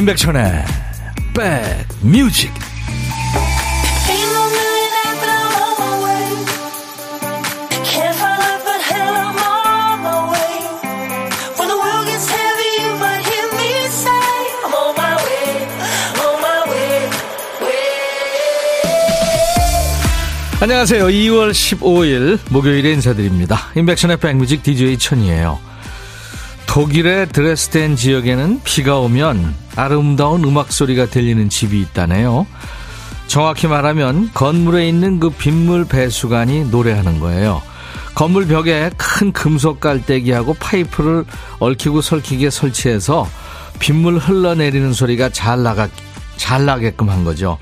임백천의 백뮤직 안녕하세요. 2월 15일 목요일에 인사드립니다. 임백천의 백뮤직 DJ 천이에요. 독일의 드레스덴 지역에는 비가 오면 아름다운 음악 소리가 들리는 집이 있다네요. 정확히 말하면 건물에 있는 그 빗물 배수관이 노래하는 거예요. 건물 벽에 큰 금속 깔때기하고 파이프를 얽히고 설키게 설치해서 빗물 흘러내리는 소리가 잘 나가 잘 나게끔 한 거죠.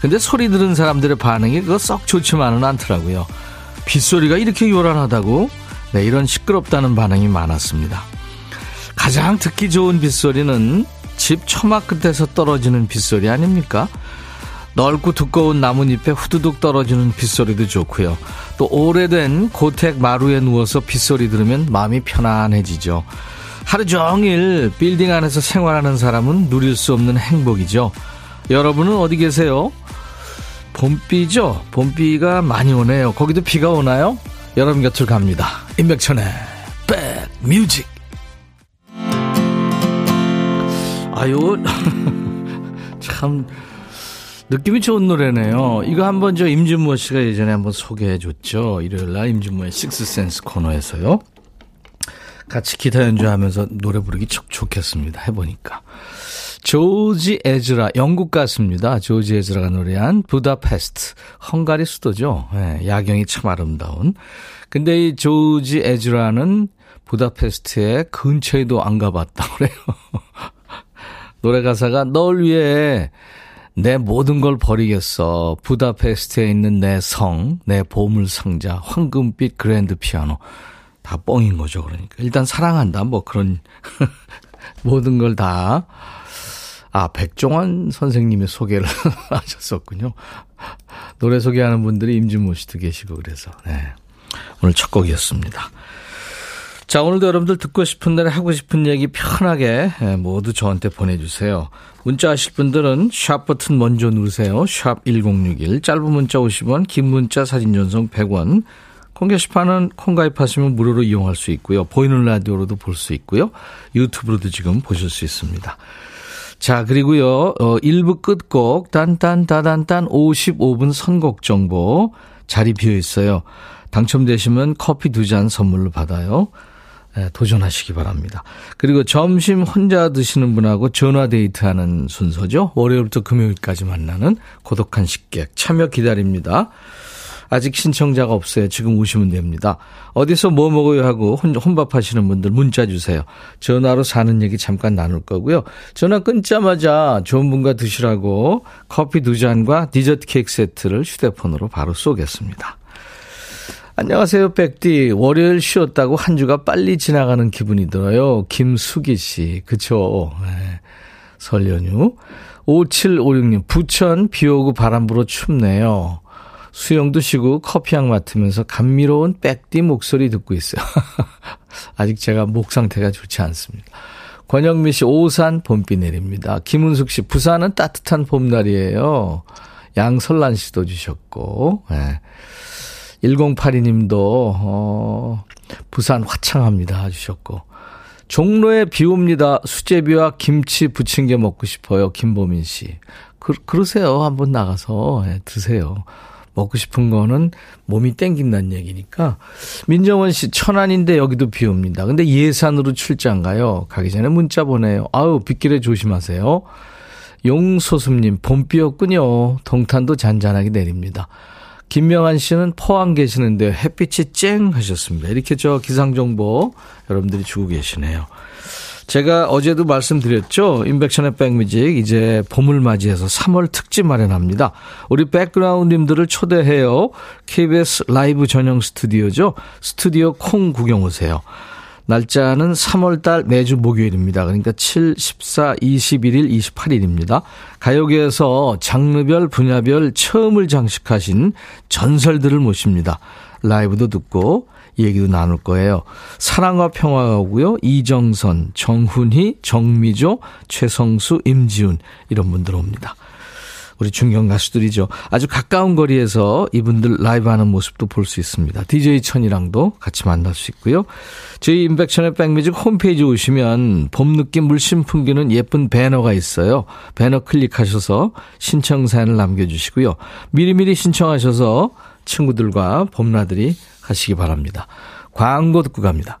근데 소리 들은 사람들의 반응이 그거 썩 좋지만은 않더라고요. 빗소리가 이렇게 요란하다고? 네, 이런 시끄럽다는 반응이 많았습니다. 가장 듣기 좋은 빗소리는 집 처막 끝에서 떨어지는 빗소리 아닙니까? 넓고 두꺼운 나뭇잎에 후두둑 떨어지는 빗소리도 좋고요. 또 오래된 고택 마루에 누워서 빗소리 들으면 마음이 편안해지죠. 하루 종일 빌딩 안에서 생활하는 사람은 누릴 수 없는 행복이죠. 여러분은 어디 계세요? 봄비죠? 봄비가 많이 오네요. 거기도 비가 오나요? 여러분 곁을 갑니다. 임백천의 백뮤직 아유 참 느낌이 좋은 노래네요. 이거 한번 저 임준모 씨가 예전에 한번 소개해 줬죠. 일요일 날 임준모의 식스센스 코너에서요. 같이 기타 연주하면서 노래 부르기 çok 좋겠습니다. 해보니까. 조지 에즈라, 영국 가수입니다. 조지 에즈라가 노래한 부다페스트, 헝가리 수도죠. 네, 야경이 참 아름다운. 근데 이 조지 에즈라는 부다페스트에 근처에도 안 가봤다 그래요. 노래 가사가 널 위해 내 모든 걸 버리겠어. 부다페스트에 있는 내 성, 내 보물 상자, 황금빛 그랜드 피아노. 다 뻥인 거죠, 그러니까. 일단 사랑한다, 뭐 그런, 모든 걸 다. 아, 백종원 선생님의 소개를 하셨었군요. 노래 소개하는 분들이 임진모 씨도 계시고 그래서, 네. 오늘 첫 곡이었습니다. 자, 오늘도 여러분들 듣고 싶은 노래 하고 싶은 얘기 편하게 예, 모두 저한테 보내주세요. 문자 하실 분들은 샵 버튼 먼저 누르세요. 샵 1061. 짧은 문자 50원, 긴 문자 사진 전송 100원. 콩 게시판은 콩 가입하시면 무료로 이용할 수 있고요. 보이는 라디오로도 볼 수 있고요. 유튜브로도 지금 보실 수 있습니다. 자, 그리고요, 어, 1부 끝곡, 딴딴다단딴 55분 선곡 정보 자리 비어 있어요. 당첨되시면 커피 두 잔 선물로 받아요. 네, 도전하시기 바랍니다. 그리고 점심 혼자 드시는 분하고 전화 데이트하는 순서죠. 월요일부터 금요일까지 만나는 고독한 식객 참여 기다립니다. 아직 신청자가 없어요. 지금 오시면 됩니다. 어디서 뭐 먹어요 하고 혼밥 하시는 분들 문자 주세요. 전화로 사는 얘기 잠깐 나눌 거고요. 전화 끊자마자 좋은 분과 드시라고 커피 두 잔과 디저트 케이크 세트를 휴대폰으로 바로 쏘겠습니다. 안녕하세요, 백디. 월요일 쉬었다고 한 주가 빨리 지나가는 기분이 들어요. 김수기 씨. 그쵸. 네. 설 연휴. 5756님, 부천 비 오고 바람 불어 춥네요. 수영도 쉬고 커피향 맡으면서 감미로운 백디 목소리 듣고 있어요. 아직 제가 목 상태가 좋지 않습니다. 권영미 씨, 오산 봄비 내립니다. 김은숙 씨, 부산은 따뜻한 봄날이에요. 양설란 씨도 주셨고, 네. 1082님도, 어, 부산 화창합니다. 주셨고. 종로에 비 옵니다. 수제비와 김치 부침개 먹고 싶어요. 김보민 씨. 그, 그러세요. 한번 나가서 네, 드세요. 먹고 싶은 거는 몸이 땡긴다는 얘기니까. 민정원 씨, 천안인데 여기도 비 옵니다. 근데 예산으로 출장 가요. 가기 전에 문자 보내요. 아우, 빗길에 조심하세요. 용소수님, 봄비였군요. 동탄도 잔잔하게 내립니다. 김명환 씨는 포항 계시는데 햇빛이 쨍 하셨습니다. 이렇게 저 기상정보 여러분들이 주고 계시네요. 제가 어제도 말씀드렸죠. 인백션의 백뮤직 이제 봄을 맞이해서 3월 특집 마련합니다. 우리 백그라운드님들을 초대해요. KBS 라이브 전용 스튜디오죠. 스튜디오 콩 구경 오세요. 날짜는 3월달 매주 목요일입니다. 그러니까 7, 14, 21일, 28일입니다. 가요계에서 장르별, 분야별 처음을 장식하신 전설들을 모십니다. 라이브도 듣고 얘기도 나눌 거예요. 사랑과 평화가 오고요. 이정선, 정훈희, 정미조, 최성수, 임지훈 이런 분들 옵니다. 우리 중견 가수들이죠. 아주 가까운 거리에서 이분들 라이브 하는 모습도 볼 수 있습니다. DJ 천이랑도 같이 만날 수 있고요. 저희 인백천의 백뮤직 홈페이지 오시면 봄 느낌 물씬 풍기는 예쁜 배너가 있어요. 배너 클릭하셔서 신청 사연을 남겨주시고요. 미리미리 신청하셔서 친구들과 봄나들이 하시기 바랍니다. 광고 듣고 갑니다.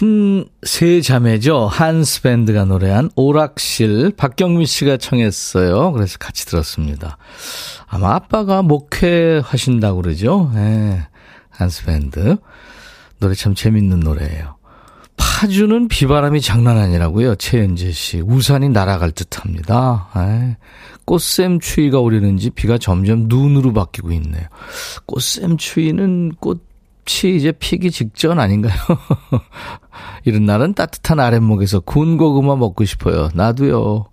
친세 자매죠. 한스 밴드가 노래한 오락실 박경민 씨가 청했어요. 그래서 같이 들었습니다. 아마 아빠가 목회 하신다고 그러죠. 예. 한스 밴드. 노래 참 재밌는 노래예요. 파주는 비바람이 장난 아니라고요. 최현재 씨. 우산이 날아갈 듯 합니다. 에 꽃샘 추위가 오려는지 비가 점점 눈으로 바뀌고 있네요. 꽃샘 추위는 꽃 꽃이 이제 피기 직전 아닌가요? 이런 날은 따뜻한 아랫목에서 군 고구마 먹고 싶어요. 나도요.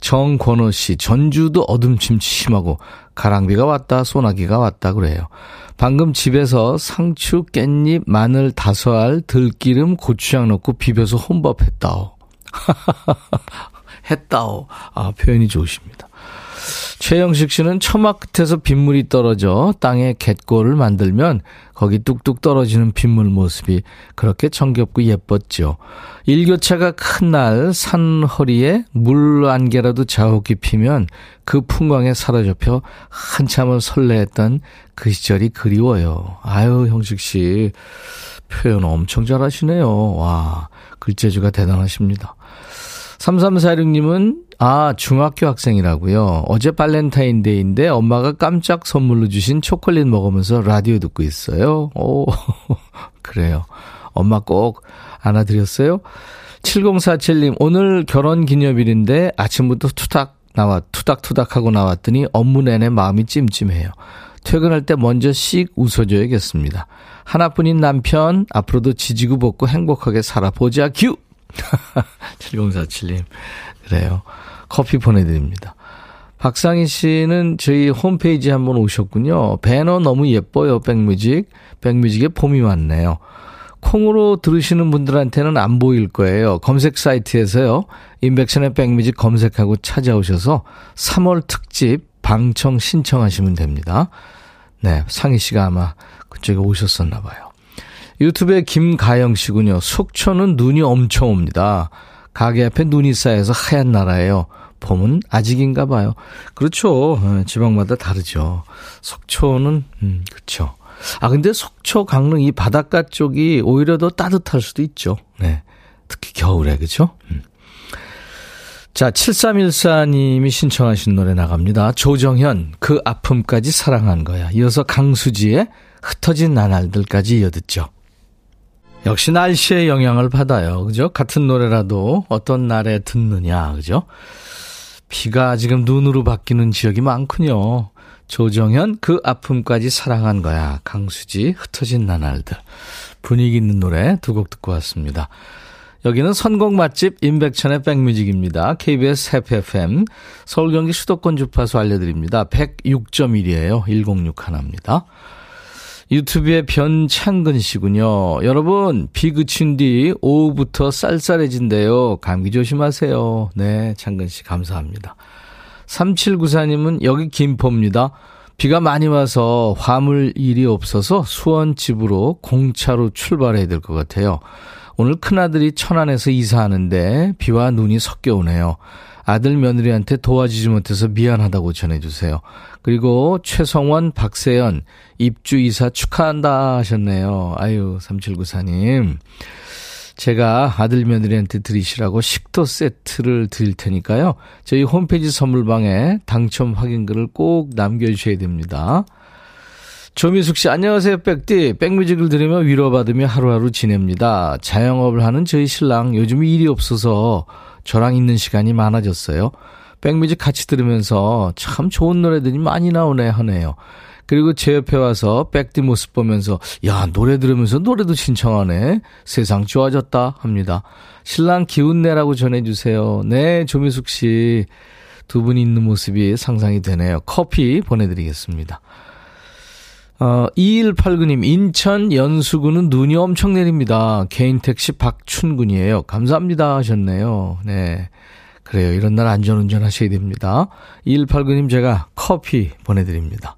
정권호 씨, 전주도 어둠침치 심하고 가랑비가 왔다, 소나기가 왔다 그래요. 방금 집에서 상추, 깻잎, 마늘, 다섯알, 들기름, 고추장 넣고 비벼서 혼밥했다오. 했다오. 아, 표현이 좋으십니다. 최영식 씨는 처마 끝에서 빗물이 떨어져 땅에 갯골을 만들면 거기 뚝뚝 떨어지는 빗물 모습이 그렇게 정겹고 예뻤죠. 일교차가 큰 날 산 허리에 물 안개라도 자욱이 피면 그 풍광에 사로잡혀 한참을 설레했던 그 시절이 그리워요. 아유, 형식 씨. 표현 엄청 잘하시네요. 와, 글재주가 대단하십니다. 3346님은 아, 중학교 학생이라고요. 어제 발렌타인데이인데 엄마가 깜짝 선물로 주신 초콜릿 먹으면서 라디오 듣고 있어요. 오, 그래요. 엄마 꼭 안아드렸어요. 7047님, 오늘 결혼 기념일인데 아침부터 투닥 나와, 투닥투닥 하고 나왔더니 업무 내내 마음이 찜찜해요. 퇴근할 때 먼저 씩 웃어줘야겠습니다. 하나뿐인 남편, 앞으로도 지지고 볶고 행복하게 살아보자, 큐! 7047님. 그래요. 커피 보내드립니다. 박상희 씨는 저희 홈페이지 한번 오셨군요. 배너 너무 예뻐요, 백뮤직. 백뮤직에 봄이 왔네요. 콩으로 들으시는 분들한테는 안 보일 거예요. 검색 사이트에서요. 인백션의 백뮤직 검색하고 찾아오셔서 3월 특집 방청 신청하시면 됩니다. 네, 상희 씨가 아마 그쪽에 오셨었나 봐요. 유튜브에 김가영 씨군요. 속초는 눈이 엄청 옵니다. 가게 앞에 눈이 쌓여서 하얀 나라예요. 봄은 아직인가 봐요. 그렇죠. 어, 지방마다 다르죠. 속초는, 음, 그렇죠. 아, 근데 속초, 강릉 이 바닷가 쪽이 오히려 더 따뜻할 수도 있죠. 네. 특히 겨울에, 그죠? 음. 자, 7314님이 신청하신 노래 나갑니다. 조정현, 그 아픔까지 사랑한 거야. 이어서 강수지의 흩어진 나날들까지 이어듣죠. 역시 날씨의 영향을 받아요. 그죠? 같은 노래라도 어떤 날에 듣느냐. 그죠? 비가 지금 눈으로 바뀌는 지역이 많군요. 조정현 그 아픔까지 사랑한 거야. 강수지 흩어진 나날들. 분위기 있는 노래 두 곡 듣고 왔습니다. 여기는 선곡 맛집 임백천의 백뮤직입니다. KBS 해피 FM 서울 경기 수도권 주파수 알려드립니다. 106.1이에요. 106 하나입니다. 유튜브의 변창근 씨군요. 여러분, 비 그친 뒤 오후부터 쌀쌀해진대요. 감기 조심하세요. 네, 창근 씨 감사합니다. 3794님은 여기 김포입니다. 비가 많이 와서 화물 일이 없어서 수원 집으로 공차로 출발해야 될 것 같아요. 오늘 큰아들이 천안에서 이사하는데 비와 눈이 섞여 오네요. 아들 며느리한테 도와주지 못해서 미안하다고 전해주세요. 그리고 최성원, 박세연, 입주 이사 축하한다 하셨네요. 아유, 3794님. 제가 아들 며느리한테 드리시라고 식도 세트를 드릴 테니까요. 저희 홈페이지 선물방에 당첨 확인글을 꼭 남겨주셔야 됩니다. 조미숙 씨, 안녕하세요, 백디. 백뮤직을 들으며 위로받으며 하루하루 지냅니다. 자영업을 하는 저희 신랑 요즘 일이 없어서 저랑 있는 시간이 많아졌어요. 백뮤직 같이 들으면서 참 좋은 노래들이 많이 나오네 하네요. 그리고 제 옆에 와서 백디 모습 보면서 야 노래 들으면서 노래도 신청하네 세상 좋아졌다 합니다 신랑 기운 내라고 전해주세요 네 조미숙 씨 두 분이 있는 모습이 상상이 되네요 커피 보내드리겠습니다 어, 2189님, 인천 연수구는 눈이 엄청 내립니다. 개인 택시 박춘군이에요. 감사합니다 하셨네요. 네. 그래요. 이런 날 안전운전 하셔야 됩니다. 2189님 제가 커피 보내드립니다.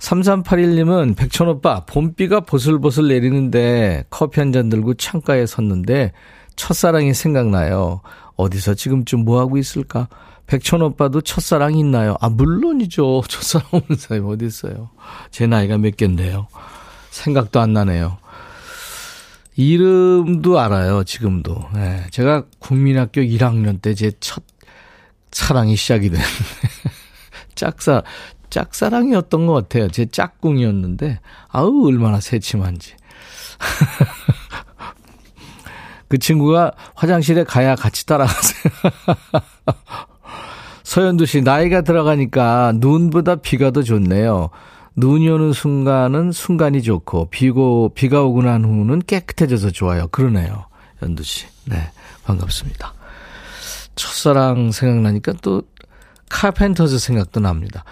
3381님은 백천오빠, 봄비가 보슬보슬 내리는데 커피 한 잔 들고 창가에 섰는데 첫사랑이 생각나요. 어디서 지금쯤 뭐하고 있을까? 백천 오빠도 첫사랑 있나요? 아, 물론이죠. 첫사랑 없는 사람이 어디 있어요. 제 나이가 몇 갠데요. 생각도 안 나네요. 이름도 알아요, 지금도. 네, 제가 국민학교 1학년 때 제 첫 사랑이 시작이 됐는데. 짝사, 짝사랑이었던 것 같아요. 제 짝꿍이었는데, 아우, 얼마나 새침한지. 그 친구가 화장실에 가야 같이 따라가세요. 서현두 씨, 나이가 들어가니까 눈보다 비가 더 좋네요. 눈이 오는 순간은 순간이 좋고, 비고, 비가 오고 난 후는 깨끗해져서 좋아요. 그러네요. 현두 씨. 네. 반갑습니다. 첫사랑 생각나니까 또 카펜터즈 생각도 납니다.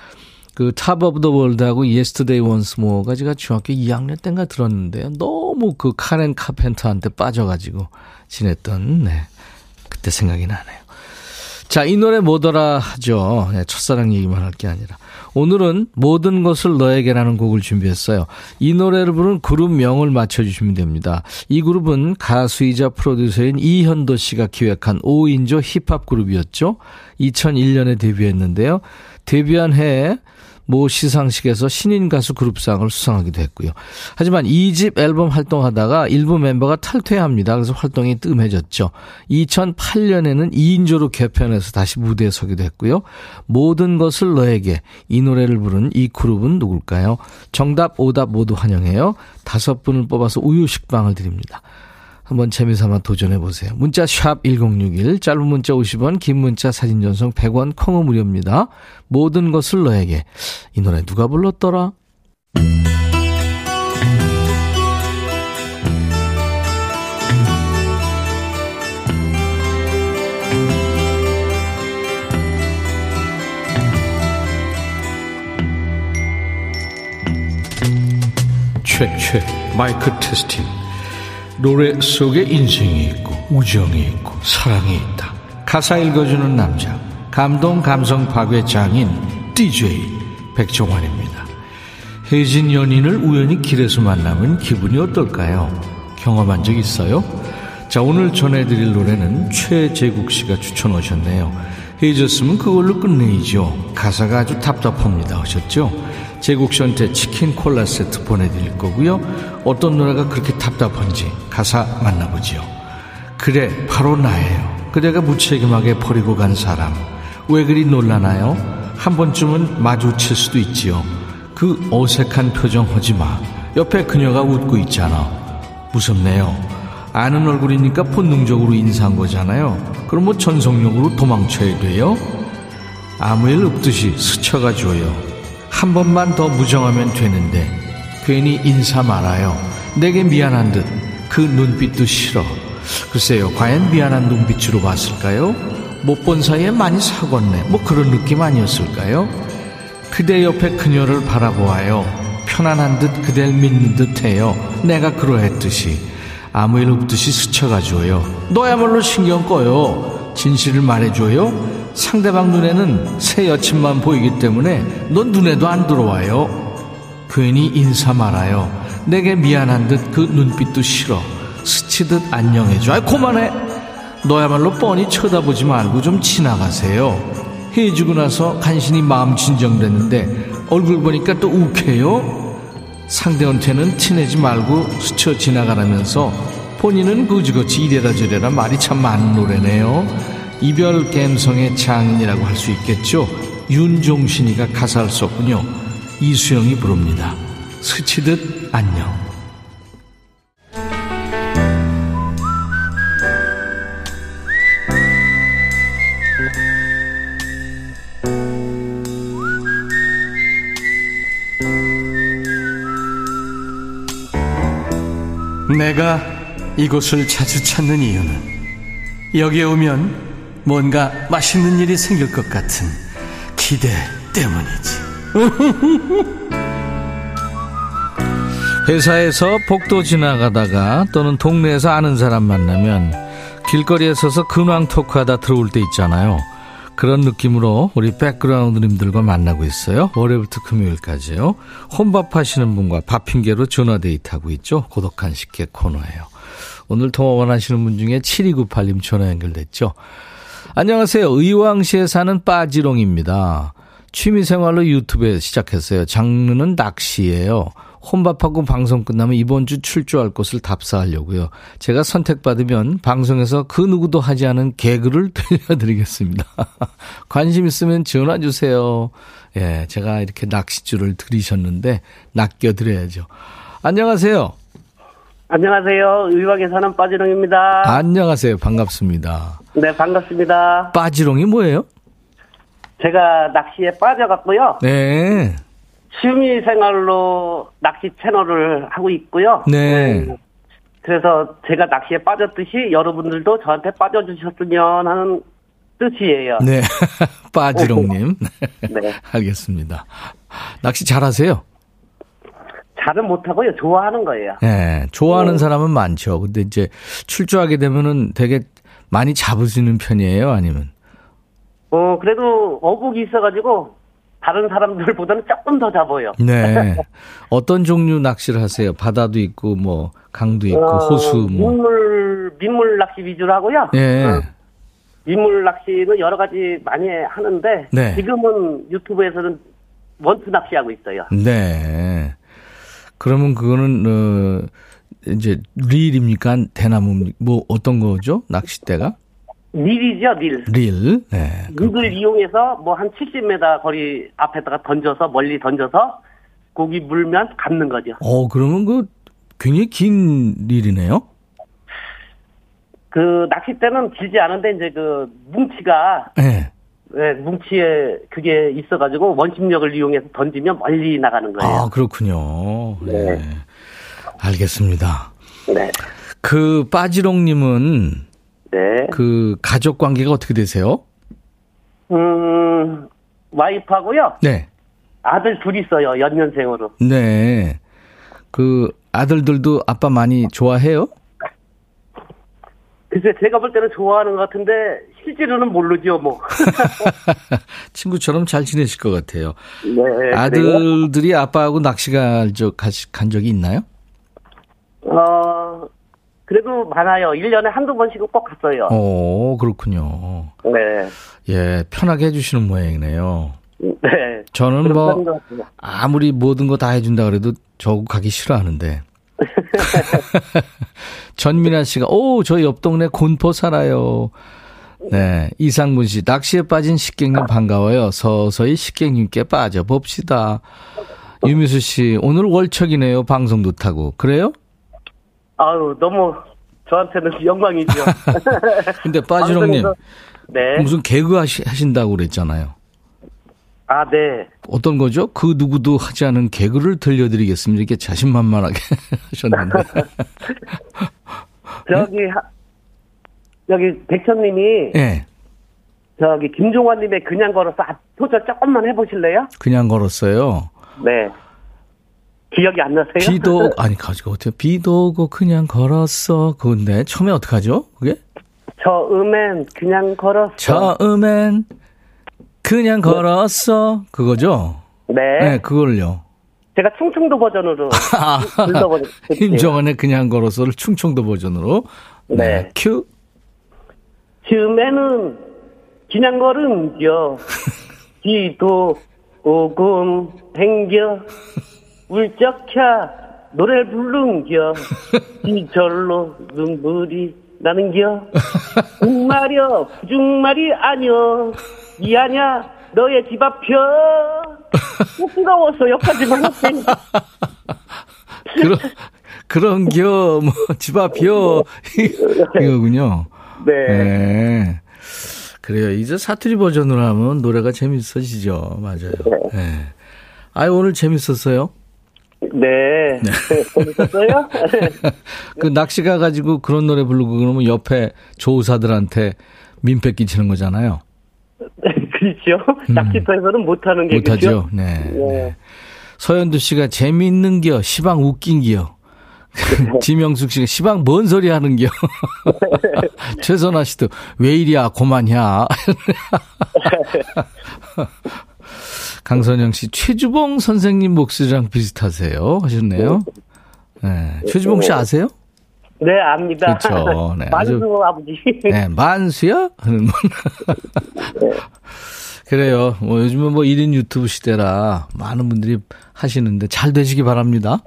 그 Top of the World하고 Yesterday Once More가 제가 중학교 2학년 때인가 들었는데요. 너무 그 카렌 카펜터한테 빠져가지고 지냈던, 네. 그때 생각이 나네요. 자, 이 노래 뭐더라 하죠. 네, 첫사랑 얘기만 할 게 아니라. 오늘은 모든 것을 너에게라는 곡을 준비했어요. 이 노래를 부른 그룹 명을 맞춰주시면 됩니다. 이 그룹은 가수이자 프로듀서인 이현도 씨가 기획한 5인조 힙합 그룹이었죠. 2001년에 데뷔했는데요. 데뷔한 해에 모 시상식에서 신인 가수 그룹상을 수상하기도 했고요. 하지만 2집 앨범 활동하다가 일부 멤버가 탈퇴합니다. 그래서 활동이 뜸해졌죠. 2008년에는 2인조로 개편해서 다시 무대에 서기도 했고요. 모든 것을 너에게 이 노래를 부른 이 그룹은 누굴까요? 정답, 오답 모두 환영해요. 다섯 분을 뽑아서 우유 식빵을 드립니다. 한번 재미삼아 도전해보세요. 문자 샵 1061, 짧은 문자 50원, 긴 문자 사진 전송 100원, 콩은 무료입니다. 모든 것을 너에게. 이 노래 누가 불렀더라? 최최 마이크 테스팅 노래 속에 인생이 있고 우정이 있고 사랑이 있다. 가사 읽어주는 남자 감동 감성 파괴 장인 DJ 백종환입니다. 혜진 연인을 우연히 길에서 만나면 기분이 어떨까요? 경험한 적 있어요? 자 오늘 전해드릴 노래는 최재국 씨가 추천하셨네요. 헤어졌으면 그걸로 끝내야죠. 가사가 아주 답답합니다 하셨죠? 제국 씨한테 치킨 콜라 세트 보내드릴 거고요. 어떤 노래가 그렇게 답답한지 가사 만나보지요. 그래, 바로 나예요. 그대가 무책임하게 버리고 간 사람. 왜 그리 놀라나요? 한 번쯤은 마주칠 수도 있지요. 그 어색한 표정 하지 마. 옆에 그녀가 웃고 있잖아. 무섭네요. 아는 얼굴이니까 본능적으로 인사한 거잖아요. 그럼 뭐 전속력으로 도망쳐야 돼요? 아무 일 없듯이 스쳐가줘요. 한 번만 더 무정하면 되는데 괜히 인사 말아요. 내게 미안한 듯 그 눈빛도 싫어. 글쎄요, 과연 미안한 눈빛으로 봤을까요? 못 본 사이에 많이 사궜네. 뭐 그런 느낌 아니었을까요? 그대 옆에 그녀를 바라보아요. 편안한 듯 그댈 믿는 듯 해요. 내가 그러했듯이 아무 일 없듯이 스쳐가줘요. 너야말로 신경 꺼요. 진실을 말해줘요. 상대방 눈에는 새 여친만 보이기 때문에 넌 눈에도 안 들어와요. 괜히 인사 말아요. 내게 미안한 듯 그 눈빛도 싫어. 스치듯 안녕해줘. 아, 그만해. 너야말로 뻔히 쳐다보지 말고 좀 지나가세요. 해주고 나서 간신히 마음 진정됐는데 얼굴 보니까 또 욱해요. 상대한테는 티내지 말고 스쳐 지나가라면서 본인은 그지같이 이래라 저래라 말이 참 많은 노래네요. 이별 갬성의 장인이라고 할 수 있겠죠. 윤종신이가 가사를 썼군요. 이수영이 부릅니다. 스치듯 안녕. 내가 이곳을 자주 찾는 이유는 여기에 오면 뭔가 맛있는 일이 생길 것 같은 기대 때문이지. 회사에서 복도 지나가다가 또는 동네에서 아는 사람 만나면 길거리에 서서 근황 토크하다 들어올 때 있잖아요. 그런 느낌으로 우리 백그라운드님들과 만나고 있어요. 월요일부터 금요일까지요. 혼밥 하시는 분과 밥 핑계로 전화 데이트하고 있죠. 고독한 식객 코너예요. 오늘 통화 원하시는 분 중에 7298님 전화 연결됐죠. 안녕하세요. 의왕시에 사는 빠지롱입니다. 취미생활로 유튜브에 시작했어요. 장르는 낚시예요. 혼밥하고 방송 끝나면 이번 주 출조할 곳을 답사하려고요. 제가 선택받으면 방송에서 그 누구도 하지 않은 개그를 들려드리겠습니다. 관심 있으면 전화 주세요. 예, 제가 이렇게 낚시줄을 들이셨는데 낚여드려야죠. 안녕하세요. 안녕하세요. 의왕에 사는 빠지롱입니다. 안녕하세요. 반갑습니다. 네, 반갑습니다. 빠지롱이 뭐예요? 제가 낚시에 빠져갔고요. 네. 취미 생활로 낚시 채널을 하고 있고요. 네. 그래서 제가 낚시에 빠졌듯이 여러분들도 저한테 빠져주셨으면 하는 뜻이에요. 네. 빠지롱님. 네. 알겠습니다. 낚시 잘하세요? 잘은 못하고요. 좋아하는 거예요. 네. 좋아하는 네. 사람은 많죠. 근데 이제 출조하게 되면은 되게 많이 잡으시는 편이에요? 아니면? 어, 그래도 어복이 있어 가지고 다른 사람들보다는 조금 더 잡아요. 네. 어떤 종류 낚시를 하세요? 바다도 있고, 뭐, 강도 있고, 어, 호수, 뭐. 민물, 민물 낚시 위주로 하고요. 예. 어, 민물 낚시는 여러 가지 많이 하는데 네. 지금은 유튜브에서는 원투 낚시하고 있어요. 네. 그러면 그거는, 어, 이제, 릴입니까? 대나무, 뭐, 어떤 거죠? 낚싯대가? 릴이죠, 릴. 릴. 네. 릴을 이용해서 뭐 한 70m 거리 앞에다가 던져서 멀리 던져서 고기 물면 감는 거죠. 어, 그러면 그, 굉장히 긴 릴이네요? 그 낚싯대는 길지 않은데 이제 그 뭉치가 네. 네, 뭉치에 그게 있어가지고 원심력을 이용해서 던지면 멀리 나가는 거예요. 아, 그렇군요. 네. 네. 알겠습니다. 네. 그, 빠지롱님은, 네. 그, 가족 관계가 어떻게 되세요? 음, 와이프하고요. 네. 아들 둘 있어요. 연년생으로. 네. 그, 아들들도 아빠 많이 좋아해요? 글쎄, 제가 볼 때는 좋아하는 것 같은데, 실제로는 모르죠, 뭐. 친구처럼 잘 지내실 것 같아요. 네. 그래요? 아들들이 아빠하고 낚시 갈, 적, 가시- 간 적이 있나요? 어, 그래도 많아요. 1년에 한두 번씩은 꼭 갔어요. 오, 그렇군요. 네. 예, 편하게 해주시는 모양이네요. 네. 저는 뭐. 아무리 모든 거 다 해준다 그래도 저거 가기 싫어하는데. 전민아 씨가, 오, 저옆 동네 곤포 살아요. 네. 이상문 씨, 낚시에 빠진 식객님 반가워요. 서서히 식객님께 빠져봅시다. 유미수 씨, 오늘 월척이네요. 방송도 타고. 그래요? 아유, 너무 저한테는 영광이죠. 근데 빠지롱님, 네. 무슨 개그 하시, 하신다고 그랬잖아요. 아, 네. 어떤 거죠? 그 누구도 하지 않은 개그를 들려드리겠습니다. 이렇게 자신만만하게 하셨는데. 저기, 하, 여기 백천님이, 예. 저기 김종환님의 그냥 걸어서 앞 소절 조금만 해보실래요? 그냥 걸었어요. 네. 기억이 안 나세요? 비도 아니 가지고 어떻게 비도 오고 그냥 걸었어. 그건데 처음에 어떻게 하죠? 그게 처음엔 그냥 걸었어. 처음엔 그냥 걸었어. 그거죠? 네. 네, 그걸요. 제가 충청도 버전으로 아, 임정원의 그냥 걸어서를 충청도 버전으로. 네. 네. 큐. 처음에는 그냥 걸은겨 비도 오금 댕겨 울적혀 노래 부른겨 이절로 눈물이 나는겨 정말여 부중말이 아니여 이하냐 너의 집 앞혀 부끄러워서 여기까지만 할게 그런, 그런 겨, 뭐, 집 앞이요. 이거군요. 네. 네. 그래요. 이제 사투리 버전으로 하면 노래가 재밌어지죠. 맞아요. 네. 아유, 오늘 재밌었어요? 네. 재밌었어요? 그 낚시 가가지고 그런 노래 부르고 그러면 옆에 조우사들한테 민폐 끼치는 거잖아요. 그렇죠. 낚시터에서는 못하는 게 음. 못하죠. 그렇죠? 네. 네. 네. 서현두 씨가 재미있는 겨, 시방 웃긴 겨. 지명숙 씨가 시방 뭔 소리 하는 겨. 최선아 씨도 왜 이리야, 고만이야. 강선영 씨, 최주봉 선생님 목소리랑 비슷하세요. 하셨네요. 네. 최주봉 씨 아세요? 네, 압니다. 그렇죠. 네, 만수 아버지. 네, 만수야? 하는 분. 그래요. 뭐 요즘은 뭐 1인 유튜브 시대라 많은 분들이 하시는데 잘 되시기 바랍니다.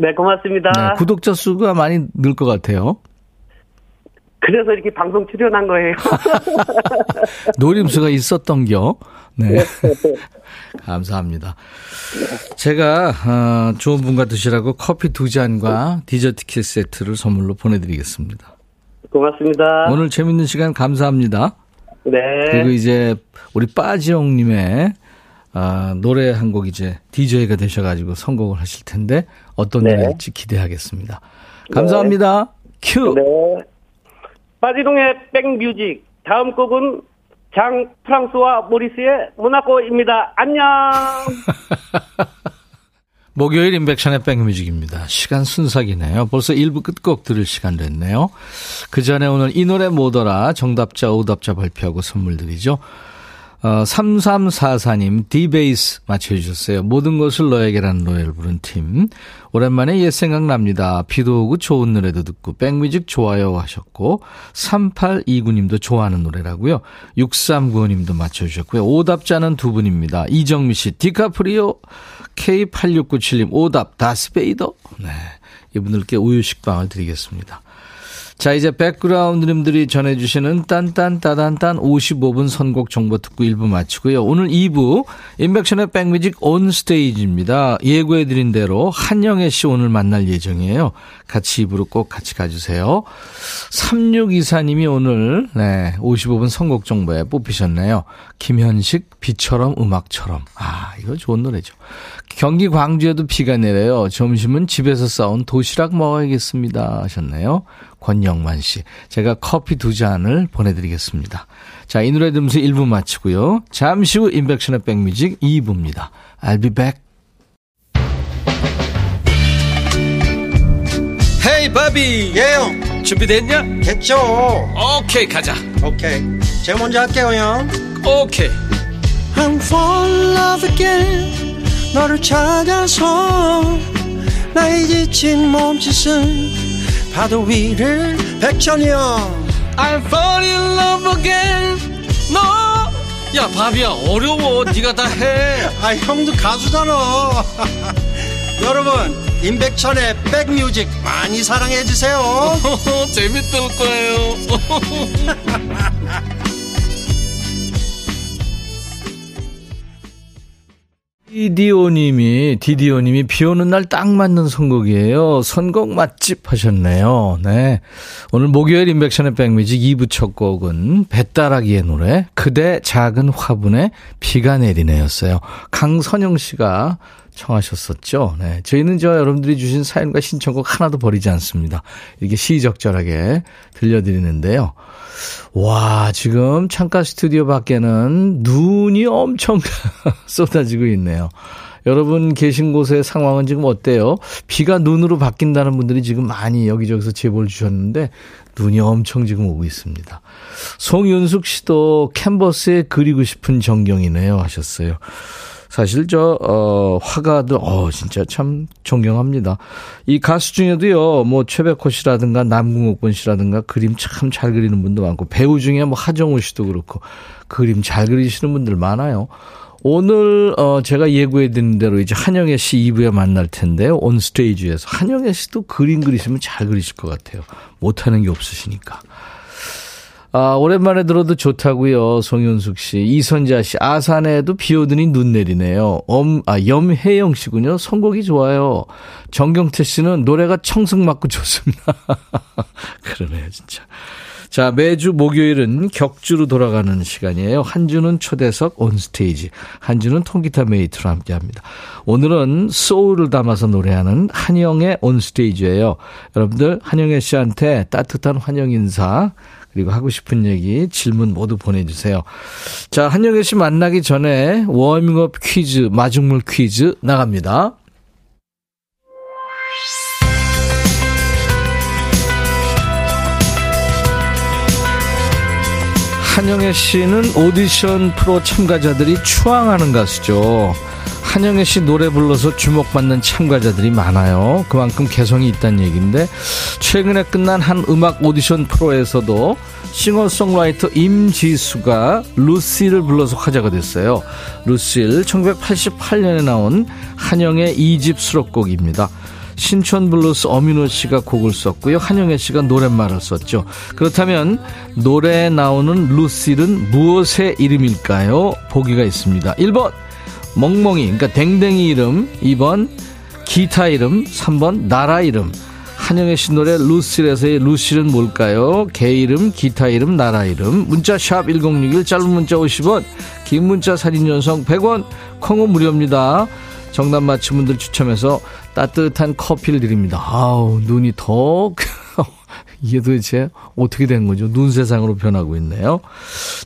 네, 고맙습니다. 네, 구독자 수가 많이 늘 것 같아요. 그래서 이렇게 방송 출연한 거예요. 노림수가 있었던겨. 네. 감사합니다. 제가 어, 좋은 분과 드시라고 커피 두 잔과 디저트 킷 세트를 선물로 보내드리겠습니다. 고맙습니다. 오늘 재밌는 시간 감사합니다. 네. 그리고 이제 우리 빠지용님의 아, 노래 한 곡 이제 DJ가 되셔가지고 선곡을 하실 텐데 어떤 네. 노래일지 기대하겠습니다. 감사합니다. 큐. 네. 빠지동의 백뮤직. 다음 곡은 장 프랑수아 모리스의 모나코입니다. 안녕. 목요일 임백천의 백뮤직입니다. 시간 순삭이네요. 벌써 1부 끝곡 들을 시간 됐네요. 그 전에 오늘 이 노래 뭐더라 정답자 오답자 발표하고 선물 드리죠. 어, 3344님 디베이스 맞춰주셨어요. 모든 것을 너에게라는 노래를 부른 팀. 오랜만에 옛 생각납니다. 비도 오고 좋은 노래도 듣고 백뮤직 좋아요 하셨고 3829님도 좋아하는 노래라고요. 6395님도 맞춰주셨고요. 오답자는 두 분입니다. 이정미 씨 디카프리오 K8697님 오답 다스베이더 네, 이분들께 우유 식빵을 드리겠습니다. 자, 이제 백그라운드님들이 전해주시는 딴딴따단딴 55분 선곡 정보 듣고 1부 마치고요. 오늘 2부 인백션의 백뮤직 온 스테이지입니다. 예고해드린 대로 한영애 씨 오늘 만날 예정이에요. 같이 2부로 꼭 같이 가주세요. 3624님이 오늘 네, 55분 선곡 정보에 뽑히셨네요. 김현식 비처럼 음악처럼. 아, 이거 좋은 노래죠. 경기 광주에도 비가 내려요. 점심은 집에서 싸온 도시락 먹어야겠습니다. 하셨네요. 권영만 씨. 제가 커피 두 잔을 보내드리겠습니다. 자, 이 노래 들으면서 1부 마치고요. 잠시 후 인백션의 백뮤직 2부입니다. I'll be back. 헤이 바비 예영 준비됐냐? 됐죠 오케이 가자 오케이 제가 먼저 할게요 형 오케이 I'm fall in love again 너를 찾아서 나의 지친 몸짓은 파도 위를 백천이 형 I'm fall in love again. 너야 바비야 어려워. 네가 다 해. 아 형도 가수잖아. 여러분 임백천의 백뮤직 많이 사랑해 주세요. 재밌을 거예요 디디오님이 디디오님이 비 오는 날 딱 맞는 선곡이에요. 선곡 맛집 하셨네요. 네. 오늘 목요일 인백션의 백뮤직 2부 첫 곡은 배따라기의 노래 그대 작은 화분에 비가 내리네였어요. 강선영 씨가 청하셨었죠. 네. 저희는 저 여러분들이 주신 사연과 신청곡 하나도 버리지 않습니다. 이렇게 시적절하게 들려드리는데요. 와, 지금 창가 스튜디오 밖에는 눈이 엄청 쏟아지고 있네요. 여러분 계신 곳의 상황은 지금 어때요? 비가 눈으로 바뀐다는 분들이 지금 많이 여기저기서 제보를 주셨는데 눈이 엄청 지금 오고 있습니다. 송윤숙 씨도 캔버스에 그리고 싶은 전경이네요 하셨어요. 사실 저, 어, 화가들, 어, 진짜 참 존경합니다. 이 가수 중에도요, 뭐, 최백호 씨라든가 남궁옥권 씨라든가 그림 참 잘 그리는 분도 많고, 배우 중에 뭐, 하정우 씨도 그렇고, 그림 잘 그리시는 분들 많아요. 오늘, 어, 제가 예고해 드린 대로 이제 한영애 씨 2부에 만날 텐데요. 온 스테이지에서. 한영애 씨도 그림 그리시면 잘 그리실 것 같아요. 못하는 게 없으시니까. 아, 오랜만에 들어도 좋다고요. 송윤숙 씨. 이선자 씨. 아산에도 비 오더니 눈 내리네요. 엄, 아, 염혜영 씨군요. 선곡이 좋아요. 정경태 씨는 노래가 청승 맞고 좋습니다. 그러네요, 진짜. 자, 매주 목요일은 격주로 돌아가는 시간이에요. 한 주는 초대석 온스테이지, 한 주는 통기타 mate로 함께 합니다. 오늘은 소울을 담아서 노래하는 한영애의 On Stage예요. 여러분들 한영애 씨한테 따뜻한 환영 인사 그리고 하고 싶은 얘기, 질문 모두 보내주세요. 자, 한영애 씨 만나기 전에 워밍업 퀴즈, 마중물 퀴즈 나갑니다. 한영애 씨는 오디션 프로 참가자들이 추앙하는 가수죠. 한영애 씨 노래 불러서 주목받는 참가자들이 많아요. 그만큼 개성이 있다는 얘기인데 최근에 끝난 한 음악 오디션 프로에서도 싱어송라이터 임지수가 루씰을 불러서 화제가 됐어요. 루씰 1988년에 나온 한영애의 2집 수록곡입니다. 신촌 블루스 엄인호 씨가 곡을 썼고요. 한영애 씨가 노랫말을 썼죠. 그렇다면 노래에 나오는 루실은 무엇의 이름일까요? 보기가 있습니다. 1번 멍멍이 그러니까 댕댕이 이름 2번 기타 이름 3번 나라 이름 한영애 씨 노래 루실에서의 루실은 뭘까요? 개 이름, 기타 이름, 나라 이름 문자 샵 1061 짧은 문자 50원 긴 문자 사진 연성 100원 콩은 무료입니다. 정답 맞힌 분들 추첨해서 따뜻한 커피를 드립니다. 아우, 눈이 더, 이게 도대체 어떻게 된 거죠? 눈 세상으로 변하고 있네요.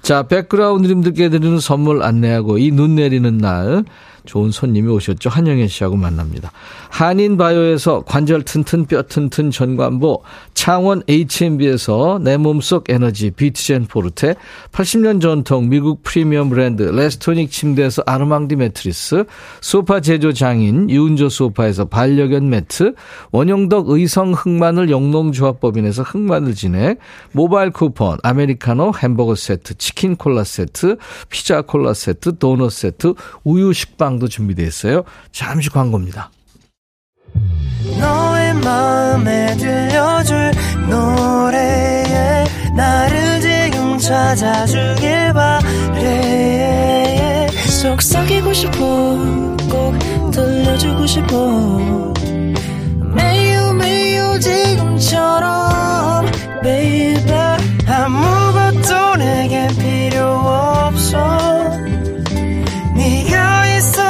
자, 백그라운드님들께 드리는 선물 안내하고 이 눈 내리는 날 좋은 손님이 오셨죠. 한영애 씨하고 만납니다. 한인바이오에서 관절 튼튼 뼈 튼튼 전관보, 창원 H&B에서 내 몸속 에너지 비트젠 포르테, 80년 전통 미국 프리미엄 브랜드 레스토닉 침대에서 아르망디 매트리스, 소파 제조 장인 유운조 소파에서 반려견 매트, 원형덕 의성 흑마늘 영농조합법인에서 흑마늘 진액, 모바일 쿠폰, 아메리카노 햄버거 세트, 치킨 콜라 세트, 피자 콜라 세트, 도넛 세트, 우유 식빵 도 준비되어 있어요. 잠시 광고입니다. 너의 마음에 들려줄 노래에 나를 지금 찾아주길 바래 속삭이고 싶어 꼭 들려주고 싶어 매우 매우 지금처럼 baby 아무것도 내게 필요 없어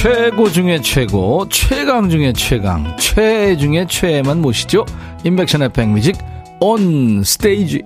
최고 중에 최고, 최강 중에 최강, 최 중에 최만 모시죠. 인백션의 백뮤직 온 스테이지.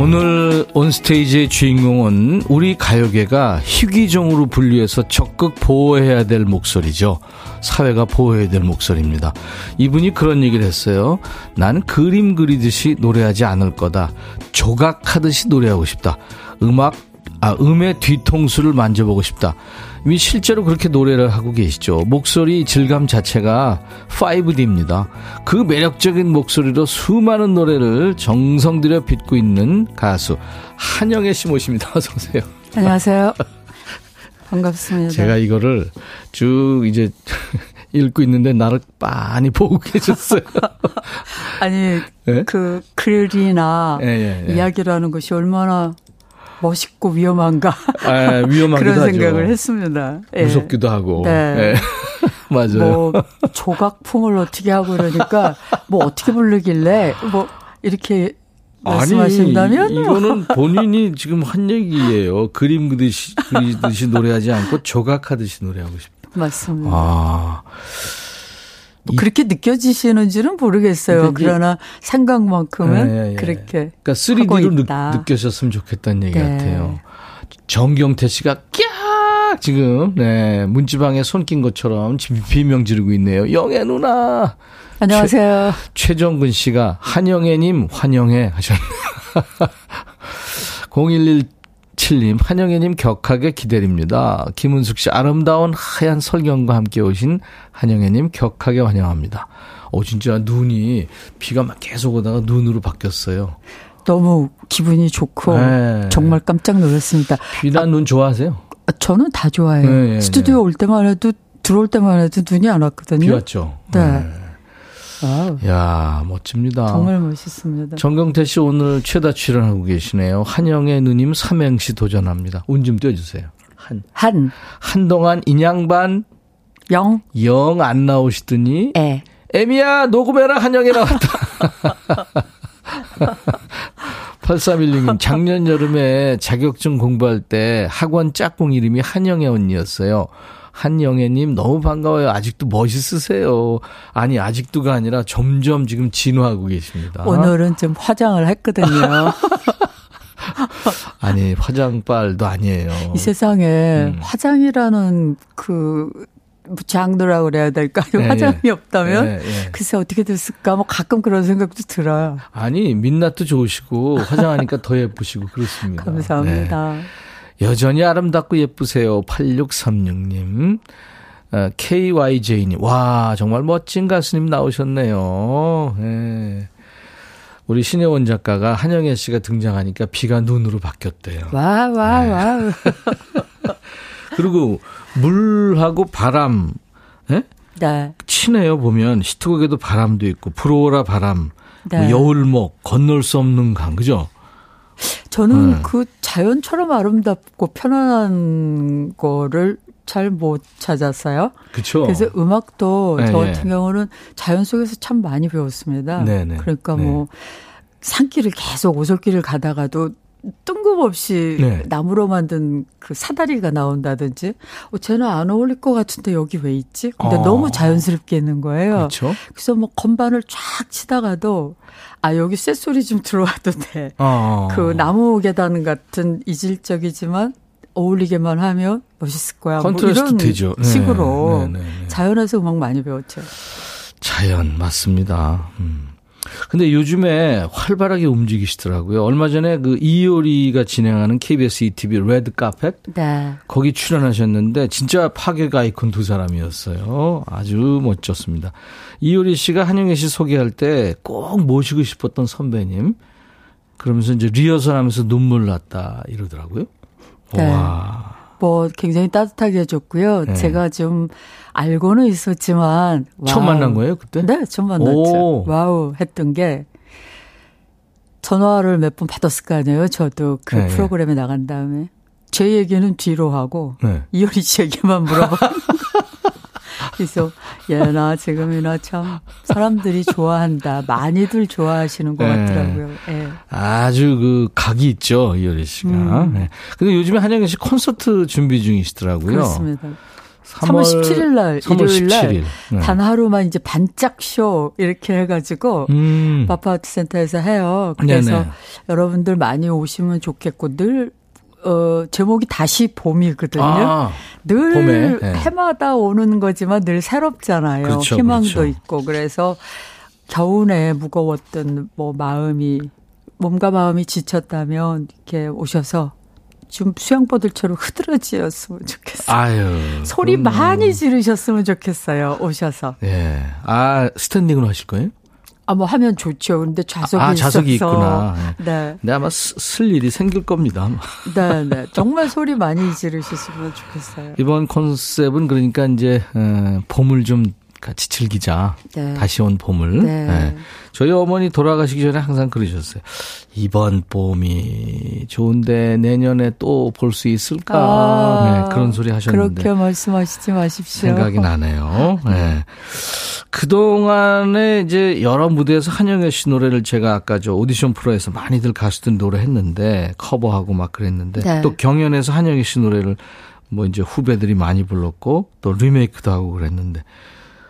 오늘 온스테이지의 주인공은 우리 가요계가 희귀종으로 분류해서 적극 보호해야 될 목소리죠. 사회가 보호해야 될 목소리입니다. 이분이 그런 얘기를 했어요. 난 그림 그리듯이 노래하지 않을 거다. 조각하듯이 노래하고 싶다. 음악, 아, 음의 뒤통수를 만져보고 싶다. 이미 실제로 그렇게 노래를 하고 계시죠. 목소리 질감 자체가 5D입니다. 그 매력적인 목소리로 수많은 노래를 정성 들여 빚고 있는 가수 한영애 씨 모십니다. 어서 오세요. 안녕하세요. 반갑습니다. 제가 이거를 쭉 이제 읽고 있는데 나를 많이 보고 계셨어요. 아니 예? 그 글이나 예, 예, 예. 이야기라는 것이 얼마나 멋있고 위험한가 아, 위험하기도 그런 하죠. 생각을 했습니다. 예. 무섭기도 하고. 네. 예. 맞아요. 뭐 조각품을 어떻게 하고 그러니까 뭐 어떻게 부르길래 뭐 이렇게 말씀하신다면 아니, 이- 이거는 본인이 지금 한 얘기예요. 그림 그듯이, 그리듯이 노래하지 않고 조각하듯이 노래하고 싶다. 맞습니다. 아, 뭐 그렇게 느껴지시는지는 모르겠어요. 그러나 생각만큼은 예, 예, 예. 그렇게 그러니까 3D로 하고 느. 느껴졌으면 좋겠다는 얘기 네. 같아요. 정경태 씨가 꺄막 지금 네 문지방에 손 낀 것처럼 지금 비명 지르고 있네요. 영애 누나. 안녕하세요. 최, 최정근 씨가 한영애님 환영해 하셨네요. 0117님 한영애님 격하게 기다립니다. 김은숙 씨 아름다운 하얀 설경과 함께 오신 한영애님 격하게 환영합니다. 오 진짜 눈이 비가 막 계속 오다가 눈으로 바뀌었어요. 너무 기분이 좋고 네. 정말 깜짝 놀랐습니다. 비나 아, 눈 좋아하세요? 아, 저는 다 좋아해요. 네, 네, 스튜디오 네. 올 때만 해도 들어올 때만 해도 눈이 안 왔거든요. 비 왔죠. 네. 야 멋집니다. 정말 멋있습니다. 정경태 씨 오늘 최다 출연하고 계시네요. 한영의 누님 삼행시 도전합니다. 운 좀 띄워주세요. 한. 한. 한동안 인양반. 영. 영 안 나오시더니. 에. 에미야 녹음해라 한영이 나왔다. 8316님, 작년 여름에 자격증 공부할 때 학원 짝꿍 이름이 한영애 언니였어요. 한영애님 너무 반가워요. 아직도 멋있으세요. 아니, 아직도가 아니라 점점 지금 진화하고 계십니다. 오늘은 좀 화장을 했거든요. 아니, 화장빨도 아니에요. 이 세상에 음. 화장이라는 그 장도라고 그래야 될까요? 네, 화장이 예. 없다면? 네, 네. 글쎄 어떻게 됐을까? 뭐 가끔 그런 생각도 들어요. 아니, 민낯도 좋으시고 화장하니까 더 예쁘시고 그렇습니다. 감사합니다. 네. 여전히 아름답고 예쁘세요. 8636님. 어, KYJ님. 와, 정말 멋진 가수님 나오셨네요. 네. 우리 신혜원 작가가 한영애 씨가 등장하니까 비가 눈으로 바뀌었대요. 와, 와, 네. 와. 그리고 물하고 바람, 예? 네. 친해요, 보면. 시트곡에도 바람도 있고, 불어오라 바람, 뭐 네. 뭐 여울목, 건널 수 없는 강, 그죠? 저는 네. 그 자연처럼 아름답고 편안한 거를 잘 못 찾았어요. 그렇죠. 그래서 음악도 네, 저 같은 네. 경우는 자연 속에서 참 많이 배웠습니다. 네, 네. 그러니까 뭐 네. 산길을 계속 오솔길을 가다가도 뜬금없이 네. 나무로 만든 그 사다리가 나온다든지, 어, 쟤는 안 어울릴 것 같은데 여기 왜 있지? 근데 어. 너무 자연스럽게 있는 거예요. 그렇죠? 그래서 뭐 건반을 쫙 치다가도, 아, 여기 쇳소리 좀 들어와도 돼. 어. 그 나무 계단 같은 이질적이지만 어울리게만 하면 멋있을 거야. 뭐 이런 되죠. 네. 식으로 네, 네, 네, 자연에서 음악 많이 배웠죠. 자연 맞습니다. 음. 근데 요즘에 활발하게 움직이시더라고요. 얼마 전에 그 이효리가 진행하는 KBS ETV 레드 카펫 네. 거기 출연하셨는데 진짜 파괴 아이콘 두 사람이었어요. 아주 멋졌습니다. 이효리 씨가 한영애 씨 소개할 때 꼭 모시고 싶었던 선배님. 그러면서 이제 리허설 하면서 눈물 났다 이러더라고요. 네. 와. 뭐 굉장히 따뜻하게 해줬고요. 네. 제가 좀 알고는 있었지만 처음 만난 거예요 그때? 네, 처음 만났죠. 오. Wow 했던 게 전화를 몇 번 받았을 거 아니에요. 저도 그 네, 프로그램에 나간 다음에 제 얘기는 뒤로 하고 네. 이효리 씨 얘기만 물어봐. 그래서 예나 지금이나 참 사람들이 좋아한다. 많이들 좋아하시는 것 네. 같더라고요. 네. 아주 그 각이 있죠 이효리 씨가. 음. 네. 근데 요즘에 한영애 씨 콘서트 준비 중이시더라고요. 그렇습니다. 3월, 3월 17일 날 3월 일요일 날단 하루만 이제 반짝 쇼 이렇게 해가지고 음. 마파아트 센터에서 해요. 그래서 네네. 여러분들 많이 오시면 좋겠고 늘 어, 제목이 다시 봄이거든요. 아, 늘 봄에, 네. 해마다 오는 거지만 늘 새롭잖아요. 그렇죠, 희망도 그렇죠. 있고 그래서 겨우내 무거웠던 뭐 마음이 몸과 마음이 지쳤다면 이렇게 오셔서 좀 수영보들처럼 흐드러지었으면 좋겠어요. 아유. 소리 그럼... 많이 지르셨으면 좋겠어요. 오셔서. 예. 아, 스탠딩으로 하실 거예요? 아, 뭐 하면 좋죠. 근데 좌석이 아, 좌석이. 있구나. 네. 네, 아마 쓸 일이 생길 겁니다. 네, 네. 정말 소리 많이 지르셨으면 좋겠어요. 이번 컨셉은 그러니까 이제 어, 봄을 좀 같이 즐기자. 네. 다시 온 봄을. 네. 네. 저희 어머니 돌아가시기 전에 항상 그러셨어요. 이번 봄이 좋은데 내년에 또 볼 수 있을까? 아, 네, 그런 소리 하셨는데. 그렇게 말씀하시지 마십시오. 생각이 나네요. 네. 그동안에 이제 여러 무대에서 한영애 씨 노래를 제가 아까 저 오디션 프로에서 많이들 가수들 노래 했는데 커버하고 막 그랬는데 네. 또 경연에서 한영애 씨 노래를 뭐 이제 후배들이 많이 불렀고 또 리메이크도 하고 그랬는데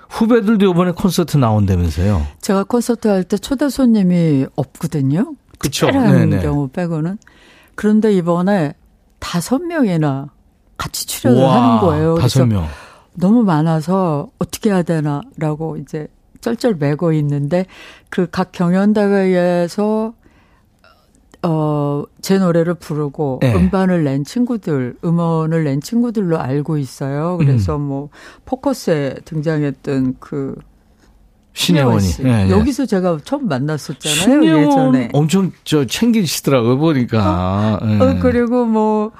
후배들도 이번에 콘서트 나온다면서요? 제가 콘서트 할 때 초대 손님이 없거든요. 그쵸. 네네. 경우 빼고는. 그런데 이번에 다섯 명이나 같이 출연을 우와, 하는 거예요. 다섯 명. 너무 많아서 어떻게 해야 되나라고 이제 쩔쩔 매고 있는데 그 각 경연대회에서 어, 제 노래를 부르고 네. 음반을 낸 친구들, 음원을 낸 친구들로 알고 있어요. 그래서 음. 뭐, 포커스에 등장했던 그, 신혜원이. 네, 네. 여기서 제가 처음 만났었잖아요. 예전에. 엄청 저 챙기시더라고요, 보니까. 어, 네. 어, 그리고 뭐,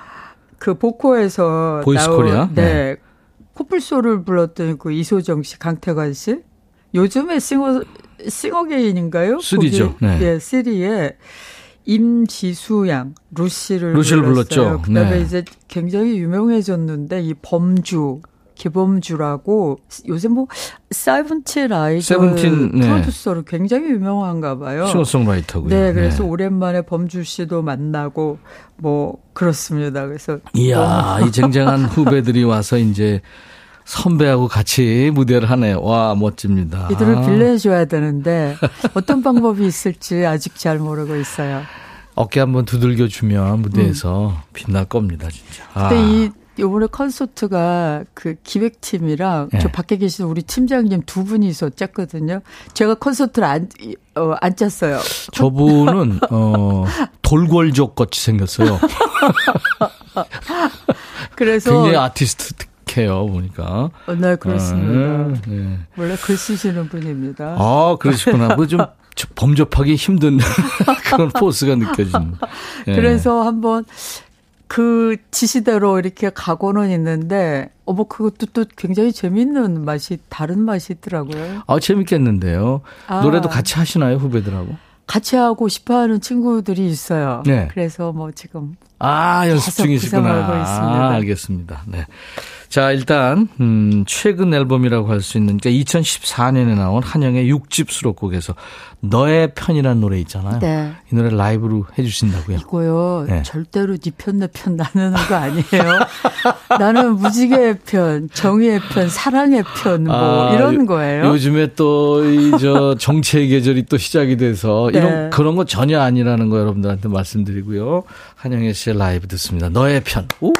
그 보코에서. Voice 나온, 코리아? 네. 네. 코뿔소를 불렀던 그 이소정 씨, 강태관 씨. 요즘에 싱어, 싱어게인인가요? 3죠. 네. 예, 3에. 임지수 양, 루시를, 루시를 불렀죠. 그다음에 네. 이제 굉장히 유명해졌는데 이 범주, 기범주라고 요새 뭐 세븐틴 아이돌 세븐틴, 네. 프로듀서로 굉장히 유명한가 봐요. 싱어송라이터고요. 네, 그래서 네. 오랜만에 범주 씨도 만나고 뭐 그렇습니다. 그래서 이야, 이 쟁쟁한 후배들이 와서 이제 선배하고 같이 무대를 하네요. 와, 멋집니다. 이들을 빌려줘야 되는데 어떤 방법이 있을지 아직 잘 모르고 있어요. 어깨 한번 두들겨 주면 무대에서 음. 빛날 겁니다, 진짜. 아. 근데 이 요번에 콘서트가 그 기획팀이랑 네. 저 밖에 계신 우리 팀장님 두 분이서 짰거든요. 제가 콘서트를 안, 어, 안 짰어요. 저분은, 어, 돌궐족 같이 생겼어요. 그래서. 굉장히 아티스트 해요 보니까. 어, 네, 그렇습니다. 아, 네. 원래 글 쓰시는 분입니다. 아, 그러시구나. 뭐좀 범접하기 힘든 그런 포스가 느껴지는. 네. 그래서 한번 그 지시대로 이렇게 가고는 있는데, 어머, 그것도 또 굉장히 재밌는 맛이, 다른 맛이 있더라고요. 아, 재밌겠는데요. 아. 노래도 같이 하시나요, 후배들하고? 같이 하고 싶어 하는 친구들이 있어요. 네. 그래서 뭐 지금. 아, 연습 중이시구나. 아, 알겠습니다. 네. 자, 일단, 음, 최근 앨범이라고 할 수 있는, 그러니까 2014년에 나온 한영의 6집 수록곡에서 너의 편이라는 노래 있잖아요. 네. 이 노래 라이브로 해주신다고요? 이거요. 네. 절대로 네 편, 내 편 나누는 거 아니에요. 나는 무지개의 편, 정의의 편, 사랑의 편, 뭐, 아, 이런 거예요. 요즘에 또, 이, 저, 정체의 계절이 또 시작이 돼서, 네. 이런, 그런 거 전혀 아니라는 거 여러분들한테 말씀드리고요. 한영애 씨의 라이브 듣습니다. 너의 편. 오!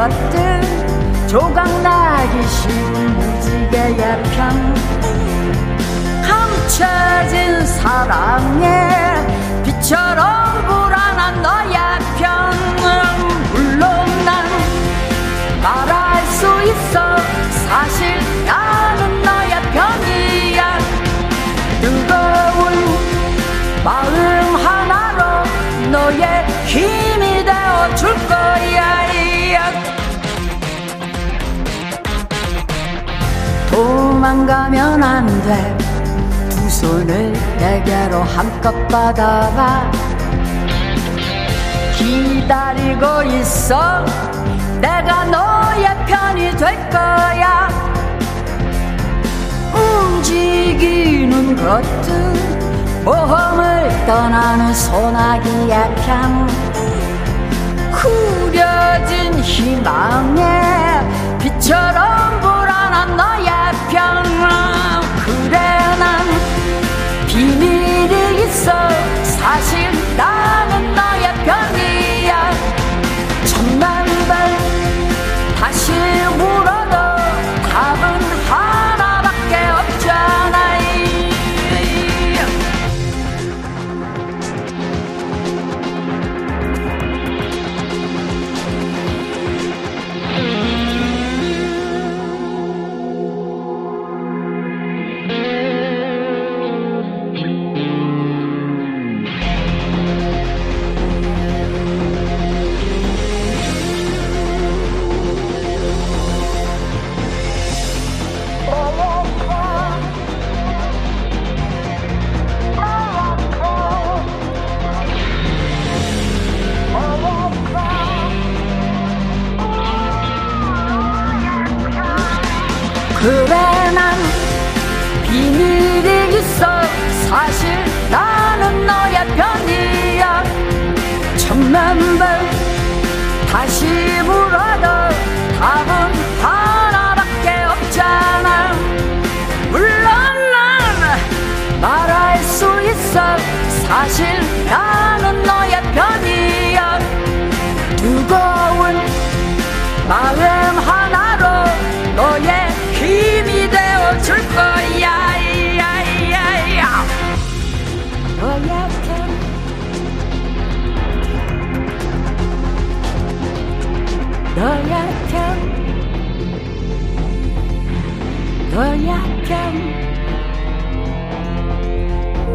것들 조각나기 쉬운 무지개의 편. 감춰진 사랑에 빛처럼 불안한 너의 편은 물론 난 말할 수 있어. 사실 나는 너의 편이야. 뜨거운 마음 하나로 너의 힘이 되어줄 거야. 도망가면 안 돼. 두 손을 내게로 한껏 받아봐. 기다리고 있어. 내가 너의 편이 될 거야. 움직이는 것들, 모험을 떠나는 소나기의 편. 구려진 희망에 빛처럼 불안한 너의 편 그래 난 비밀이 있어. 사실 나는 너의 편이야. 천만 번 다시 물어 그래 난 비밀이 있어. 사실 나는 너의 편이야. 천만 번 다시 물어도 다음 하나밖에 없잖아. 물론 난 말할 수 있어. 사실 나는 너의 편이야. 두고운 마음 하나로 너의 줄 거야. 야야야 편.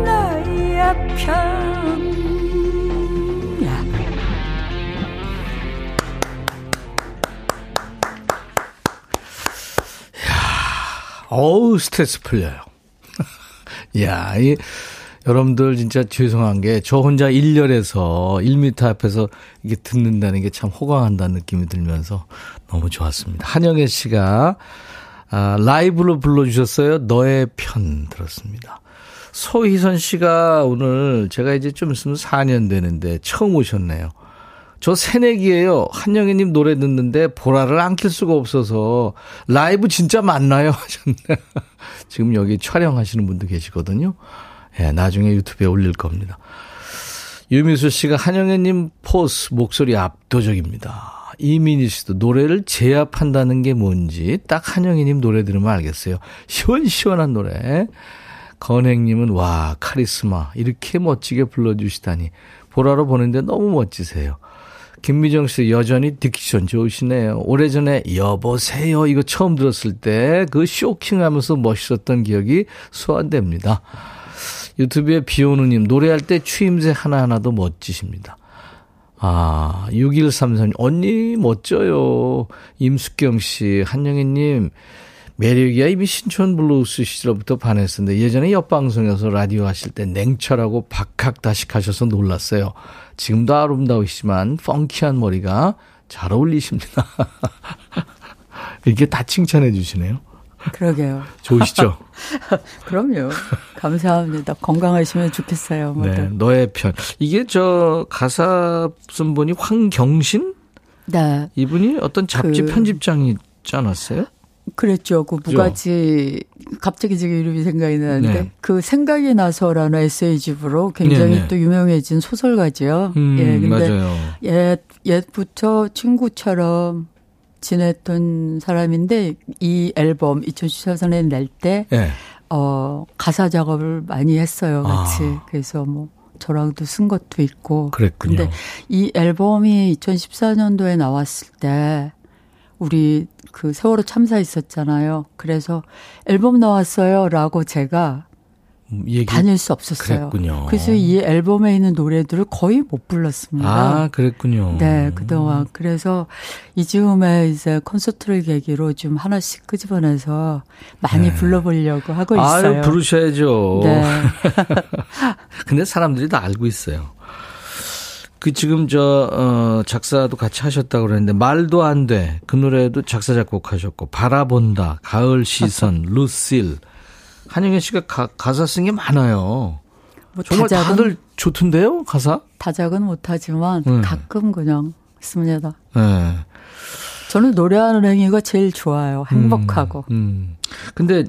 너의 편 어우, 스트레스 풀려요. 야, 이, 여러분들 진짜 죄송한 게 저 혼자 1열에서 1미터 앞에서 이게 듣는다는 게 참 호강한다는 느낌이 들면서 너무 좋았습니다. 한영애 씨가 아, 라이브로 불러주셨어요. 너의 편 들었습니다. 소희선 씨가 오늘 제가 이제 좀 있으면 4년 되는데 처음 오셨네요. 저 새내기예요. 한영애님 노래 듣는데 보라를 안켤 수가 없어서 라이브 진짜 맞나요? 하셨네. 지금 여기 촬영하시는 분도 계시거든요. 예, 네, 나중에 유튜브에 올릴 겁니다. 유미수 씨가 한영애님 포스 목소리 압도적입니다. 이민희 씨도 노래를 제압한다는 게 뭔지 딱 한영애님 노래 들으면 알겠어요. 시원시원한 노래. 건행님은 와 카리스마 이렇게 멋지게 불러주시다니 보라로 보는데 너무 멋지세요. 김미정 씨 여전히 diction 좋으시네요. 오래전에 여보세요 이거 처음 들었을 때 그 쇼킹하면서 멋있었던 기억이 소환됩니다. 유튜브에 비오누님 노래할 때 추임새 하나하나도 멋지십니다. 아, 6133님, 언니 멋져요. 임숙경 씨, 한영희님, 매력이야 이미 신촌 블루스 시절부터 반했었는데 예전에 옆방송에서 라디오 하실 때 냉철하고 박학다식 하셔서 놀랐어요. 지금도 아름다우시지만 펑키한 머리가 잘 어울리십니다. 이렇게 다 칭찬해 주시네요. 그러게요. 좋으시죠? 그럼요. 감사합니다. 건강하시면 좋겠어요. 네, 너의 편. 이게 저 가사 쓴 분이 황경신? 네. 이분이 어떤 잡지 그... 편집장이지 않았어요? 그랬죠. 그 무가지 갑자기 지금 이름이 생각이 나는데 네. 그 생각이 나서라는 에세이집으로 굉장히 네, 네. 또 유명해진 소설가죠. 음, 예, 근데 맞아요. 옛 옛부터 친구처럼 지냈던 사람인데 이 앨범 2014년에 낼때 네. 어, 가사 작업을 많이 했어요, 같이. 아. 그래서 뭐 저랑도 쓴 것도 있고. 그랬군요. 근데 이 앨범이 2014년도에 나왔을 때 우리 그 세월호 참사 있었잖아요. 그래서 앨범 나왔어요라고 제가 얘기... 다닐 수 없었어요. 그랬군요. 그래서 이 앨범에 있는 노래들을 거의 못 불렀습니다. 아, 그랬군요. 네, 그동안. 그래서 이즈음에 이제 콘서트를 계기로 좀 하나씩 끄집어내서 많이 네. 불러보려고 하고 있어요. 아유, 부르셔야죠. 네. 근데 사람들이 다 알고 있어요. 그 지금 저, 어, 작사도 같이 하셨다고 그랬는데, 말도 안 돼. 그 노래도 작사, 작곡하셨고, 바라본다, 가을 시선, 루실. 한영애 씨가 가, 가사 쓴 게 많아요. 뭐 정말 다작은, 다들 좋던데요, 가사? 다작은 못하지만 네. 가끔 그냥 씁니다. 네. 저는 노래하는 행위가 제일 좋아요. 행복하고. 음, 음. 근데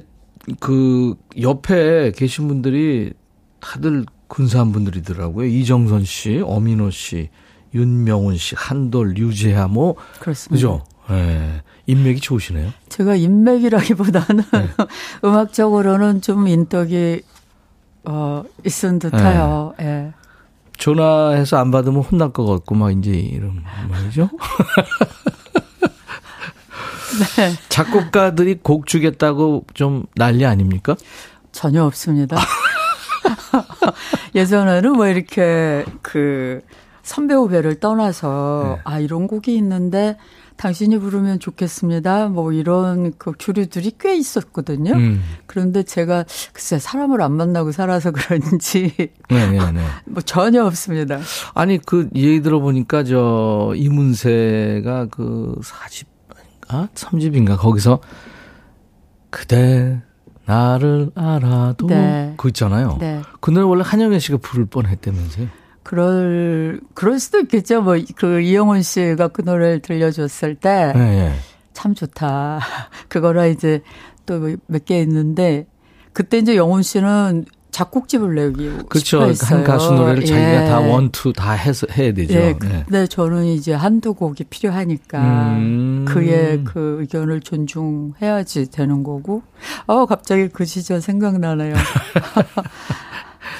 그 옆에 계신 분들이 다들 근사한 분들이더라고요. 이정선 씨, 어민호 씨, 윤명훈 씨, 한돌, 류재하 뭐 그렇습니다. 그죠? 예. 네. 인맥이 좋으시네요. 제가 인맥이라기보다는 네. 음악적으로는 좀 인덕이 어 있은 듯해요. 예. 네. 전화해서 안 받으면 혼날 것 같고 막 이제 이런 말이죠. 네. 작곡가들이 곡 주겠다고 좀 난리 아닙니까? 전혀 없습니다. 예전에는 뭐 이렇게 그 선배 후배를 떠나서 네. 아 이런 곡이 있는데 당신이 부르면 좋겠습니다. 뭐 이런 그 교류들이 꽤 있었거든요. 음. 그런데 제가 글쎄 사람을 안 만나고 살아서 그런지 네, 네, 네. 뭐 전혀 없습니다. 아니 그 얘기 들어보니까 저 이문세가 그 40, 아 30인가 거기서 그대 나를 알아도 네. 그 있잖아요. 네. 그 노래 원래 한영애 씨가 부를 뻔했다면서요. 그럴 그럴 수도 있겠죠. 뭐 그 이영훈 씨가 그 노래를 들려줬을 때참 네, 네. 좋다. 그거라 이제 또 몇 개 있는데 그때 이제 영훈 씨는 작곡집을 내기 그렇죠. 한 가수 노래를 예. 자기가 다 원투 다 해서 해야 되죠. 예. 근데 네. 저는 이제 한두 곡이 필요하니까 음. 그의 그 의견을 존중해야지 되는 거고. 어 갑자기 그 시절 생각나네요.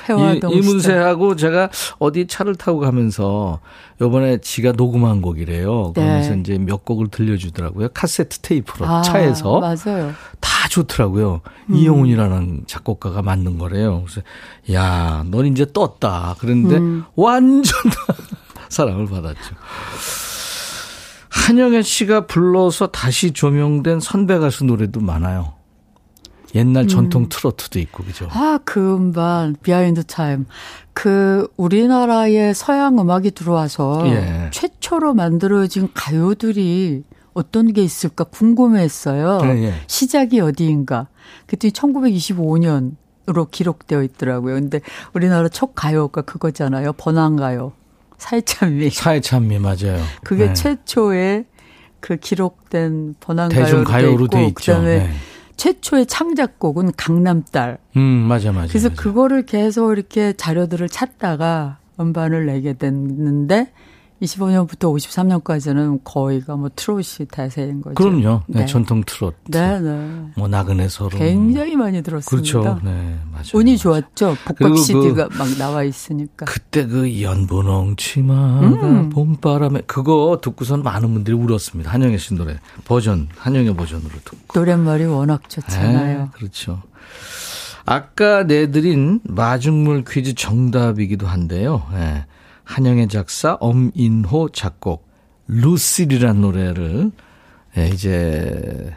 이, 이문세하고 제가 어디 차를 타고 가면서 요번에 지가 녹음한 곡이래요. 네. 그러면서 이제 몇 곡을 들려주더라고요. 카세트 테이프로 아, 차에서. 맞아요. 다 좋더라고요. 음. 이영훈이라는 작곡가가 만든 거래요. 그래서 야, 넌 이제 떴다. 그런데 음. 완전 사랑을 받았죠. 한영애 씨가 불러서 다시 조명된 선배 가수 노래도 많아요. 옛날 음. 전통 트로트도 있고 그죠? 아, 그 음반 behind time. 그 우리나라에 서양 음악이 들어와서 예. 최초로 만들어진 가요들이 어떤 게 있을까 궁금했어요. 예, 예. 시작이 어디인가. 그때 1925년으로 기록되어 있더라고요. 근데 우리나라 첫 가요가 그거잖아요. 번안가요. 사의찬미. 사의찬미 맞아요. 그게 네. 최초의 그 기록된 번안가요로 대중가요로 돼 있고 그다음에 네. 최초의 창작곡은 강남딸. 음, 맞아, 맞아. 그래서 맞아. 그거를 계속 이렇게 자료들을 찾다가 음반을 내게 됐는데 25년부터 53년까지는 거의가 뭐 트롯이 대세인 거죠. 그럼요. 네, 네. 전통 트롯. 네, 네. 뭐 나그네 서로. 굉장히 많이 들었습니다. 그렇죠. 네, 맞아요. 운이 좋았죠. 복각 CD가 그, 막 나와 있으니까. 그때 그 연분홍 치마가 음. 봄바람에 그거 듣고선 많은 분들이 울었습니다. 한영애 씨 노래 버전, 한영애 버전으로 듣고. 노랫말이 워낙 좋잖아요. 네, 그렇죠. 아까 내드린 마중물 퀴즈 정답이기도 한데요. 네. 한영애 작사, 엄인호 작곡, 루실이란 노래를 예, 이제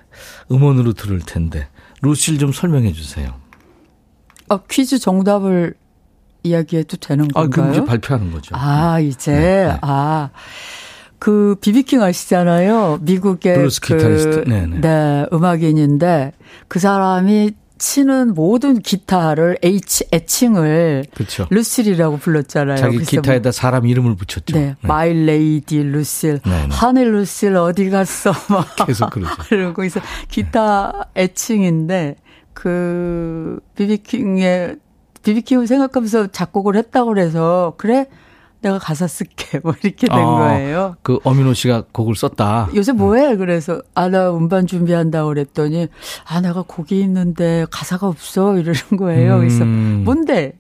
음원으로 들을 텐데 루실 좀 설명해 주세요. 아, 퀴즈 정답을 이야기해도 되는 건가요? 아, 그럼 이제 발표하는 거죠. 아, 이제 네, 네. 아. 그 B.B. King 아시잖아요. 미국의 그. 네네. 네. 네, 음악인인데 그 사람이 치는 모든 기타를 애칭 애칭을 그렇죠. 루실이라고 불렀잖아요. 자기 기타에다 뭐, 사람 이름을 붙였죠. 네, my lady 루실, 하늘 루실 어디 갔어? 막 계속 그러죠. 그러고 있어. 기타 애칭인데 그 비비킹의 비비킹을 생각하면서 작곡을 했다고 그래서 그래 내가 가사 쓸게 뭐 이렇게 된 어, 거예요. 그 엄인호 씨가 곡을 썼다. 요새 뭐해? 그래서 아 나 음반 준비한다 그랬더니 아 내가 곡이 있는데 가사가 없어 이러는 거예요. 음. 그래서 뭔데?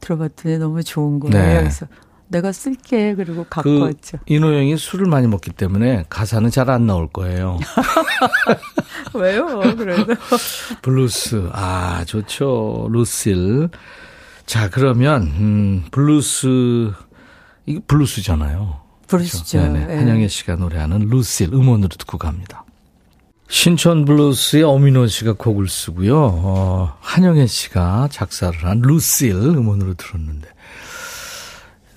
들어봤더니 너무 좋은 거예요. 네. 그래서 내가 쓸게 그리고 갖고 그 왔죠. 인호 형이 술을 많이 먹기 때문에 가사는 잘 안 나올 거예요. 왜요? 그래도 블루스 아 좋죠 루실. 자 그러면 음 블루스 이게 블루스잖아요. 블루스죠. 그렇죠? 네네. 네. 한영애 씨가 노래하는 루실 음원으로 듣고 갑니다. 신촌 블루스의 엄인호 씨가 곡을 쓰고요. 어, 한영애 씨가 작사를 한 루실 음원으로 들었는데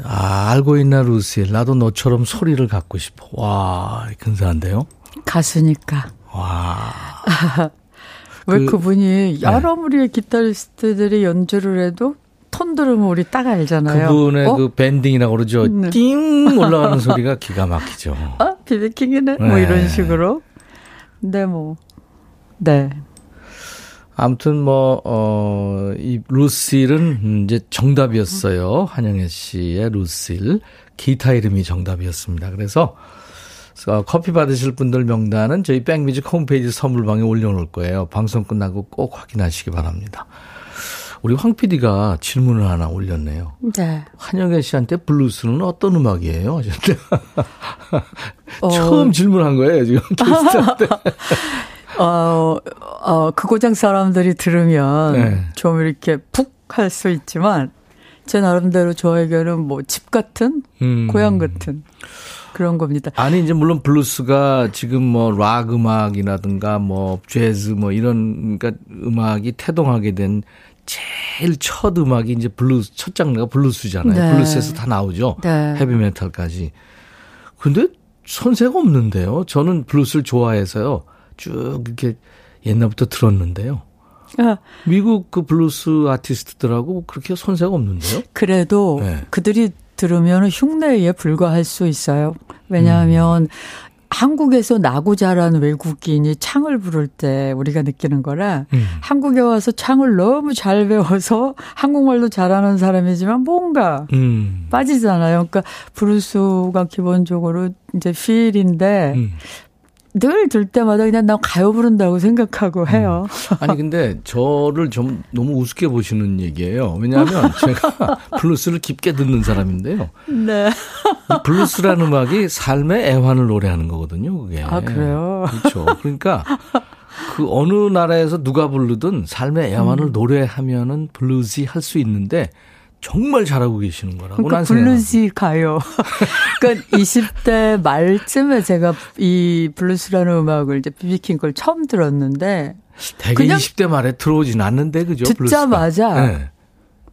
아, 알고 있나 루실 나도 너처럼 소리를 갖고 싶어. 와, 근사한데요? 가수니까. 와. 왜 그, 분이 여러 네. 무리의 기타리스트들이 연주를 해도 톤 들으면 우리 딱 알잖아요. 그분의 어? 그 밴딩이라고 그러죠. 네. 띵 올라가는 소리가 기가 막히죠. 아, 비비킹이네. 네. 뭐 이런 식으로. 근데 뭐, 네. 아무튼 뭐, 어, 이 루실은 이제 정답이었어요. 한영애 씨의 루실. 기타 이름이 정답이었습니다. 그래서 어, 커피 받으실 분들 명단은 저희 백뮤직 홈페이지 선물방에 올려놓을 거예요. 방송 끝나고 꼭 확인하시기 바랍니다. 우리 황 PD가 질문을 하나 올렸네요. 네. 한영애 씨한테 블루스는 어떤 음악이에요? 하셨대. 어. 처음 질문한 거예요, 지금. 어, 어, 그 고장 사람들이 들으면 네. 좀 이렇게 푹 할 수 있지만 제 나름대로 저에게는 뭐 집 같은 음. 고향 같은 그런 겁니다. 아니 이제 물론 블루스가 지금 뭐 록 음악이라든가 뭐 재즈 뭐 이런 그러니까 음악이 태동하게 된 제일 첫 음악이 이제 블루스, 첫 장르가 블루스잖아요. 네. 블루스에서 다 나오죠. 네. 헤비메탈까지. 근데 손색 없는데요. 저는 블루스를 좋아해서요. 쭉 이렇게 옛날부터 들었는데요. 아. 미국 그 블루스 아티스트들하고 그렇게 손색 없는데요? 그래도 네. 그들이 들으면 흉내에 불과할 수 있어요. 왜냐하면 음. 한국에서 나고 자란 외국인이 창을 부를 때 우리가 느끼는 거라 음. 한국에 와서 창을 너무 잘 배워서 한국말도 잘하는 사람이지만 뭔가 음. 빠지잖아요. 그러니까 브루스가 기본적으로 이제 feel인데 음. 늘 들 때마다 그냥 나 가요 부른다고 생각하고 해요. 음. 아니 근데 저를 좀 너무 우습게 보시는 얘기예요. 왜냐하면 제가 블루스를 깊게 듣는 사람인데요. 네. 블루스라는 음악이 삶의 애환을 노래하는 거거든요. 그게. 아 그래요? 그렇죠. 그러니까 그 어느 나라에서 누가 부르든 삶의 애환을 음. 노래하면은 bluesy 할 수 있는데 정말 잘하고 계시는 거라고 그러니까 bluesy 가요. 그러니까 20대 말쯤에 제가 이 블루스라는 음악을 이제 B.B. King 걸 처음 들었는데 되게 그냥 20대 말에 들어오진 않는데 그죠? 듣자마자 네.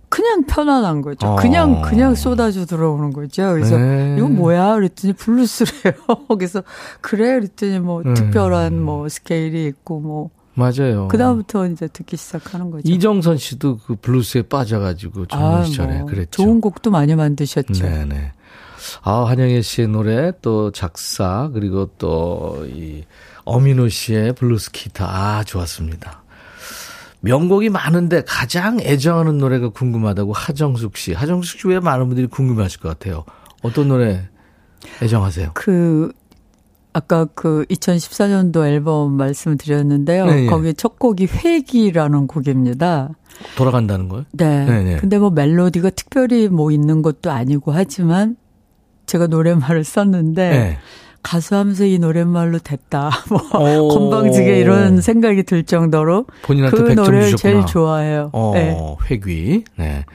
그냥 편안한 거죠. 어. 그냥 그냥 쏟아져 들어오는 거죠. 그래서 네. 이건 뭐야? 그랬더니 블루스래요. 그래서 그래 그랬더니 뭐 네. 특별한 뭐 스케일이 있고 뭐 맞아요. 그다음부터 이제 듣기 시작하는 거죠. 이정선 씨도 그 블루스에 빠져가지고 젊은 아, 시절에 뭐 그랬죠. 좋은 곡도 많이 만드셨죠. 네네. 아, 한영애 씨의 노래, 또 작사, 그리고 또 이 엄인호 씨의 블루스 기타. 아, 좋았습니다. 명곡이 많은데 가장 애정하는 노래가 궁금하다고 하정숙 씨. 하정숙 씨 왜 많은 분들이 궁금해 하실 것 같아요. 어떤 노래 애정하세요? 그 아까 그 2014년도 앨범 말씀 드렸는데요. 네, 네. 거기 첫 곡이 회기라는 곡입니다. 돌아간다는 거요? 네. 네. 네. 근데 뭐 멜로디가 특별히 뭐 있는 것도 아니고 하지만 제가 노랫말을 썼는데 네. 가수하면서 이 노랫말로 됐다. 뭐 건방지게 이런 생각이 들 정도로 본인한테 그 노래를 주셨구나. 제일 좋아해요. 어, 네. 회귀. 네.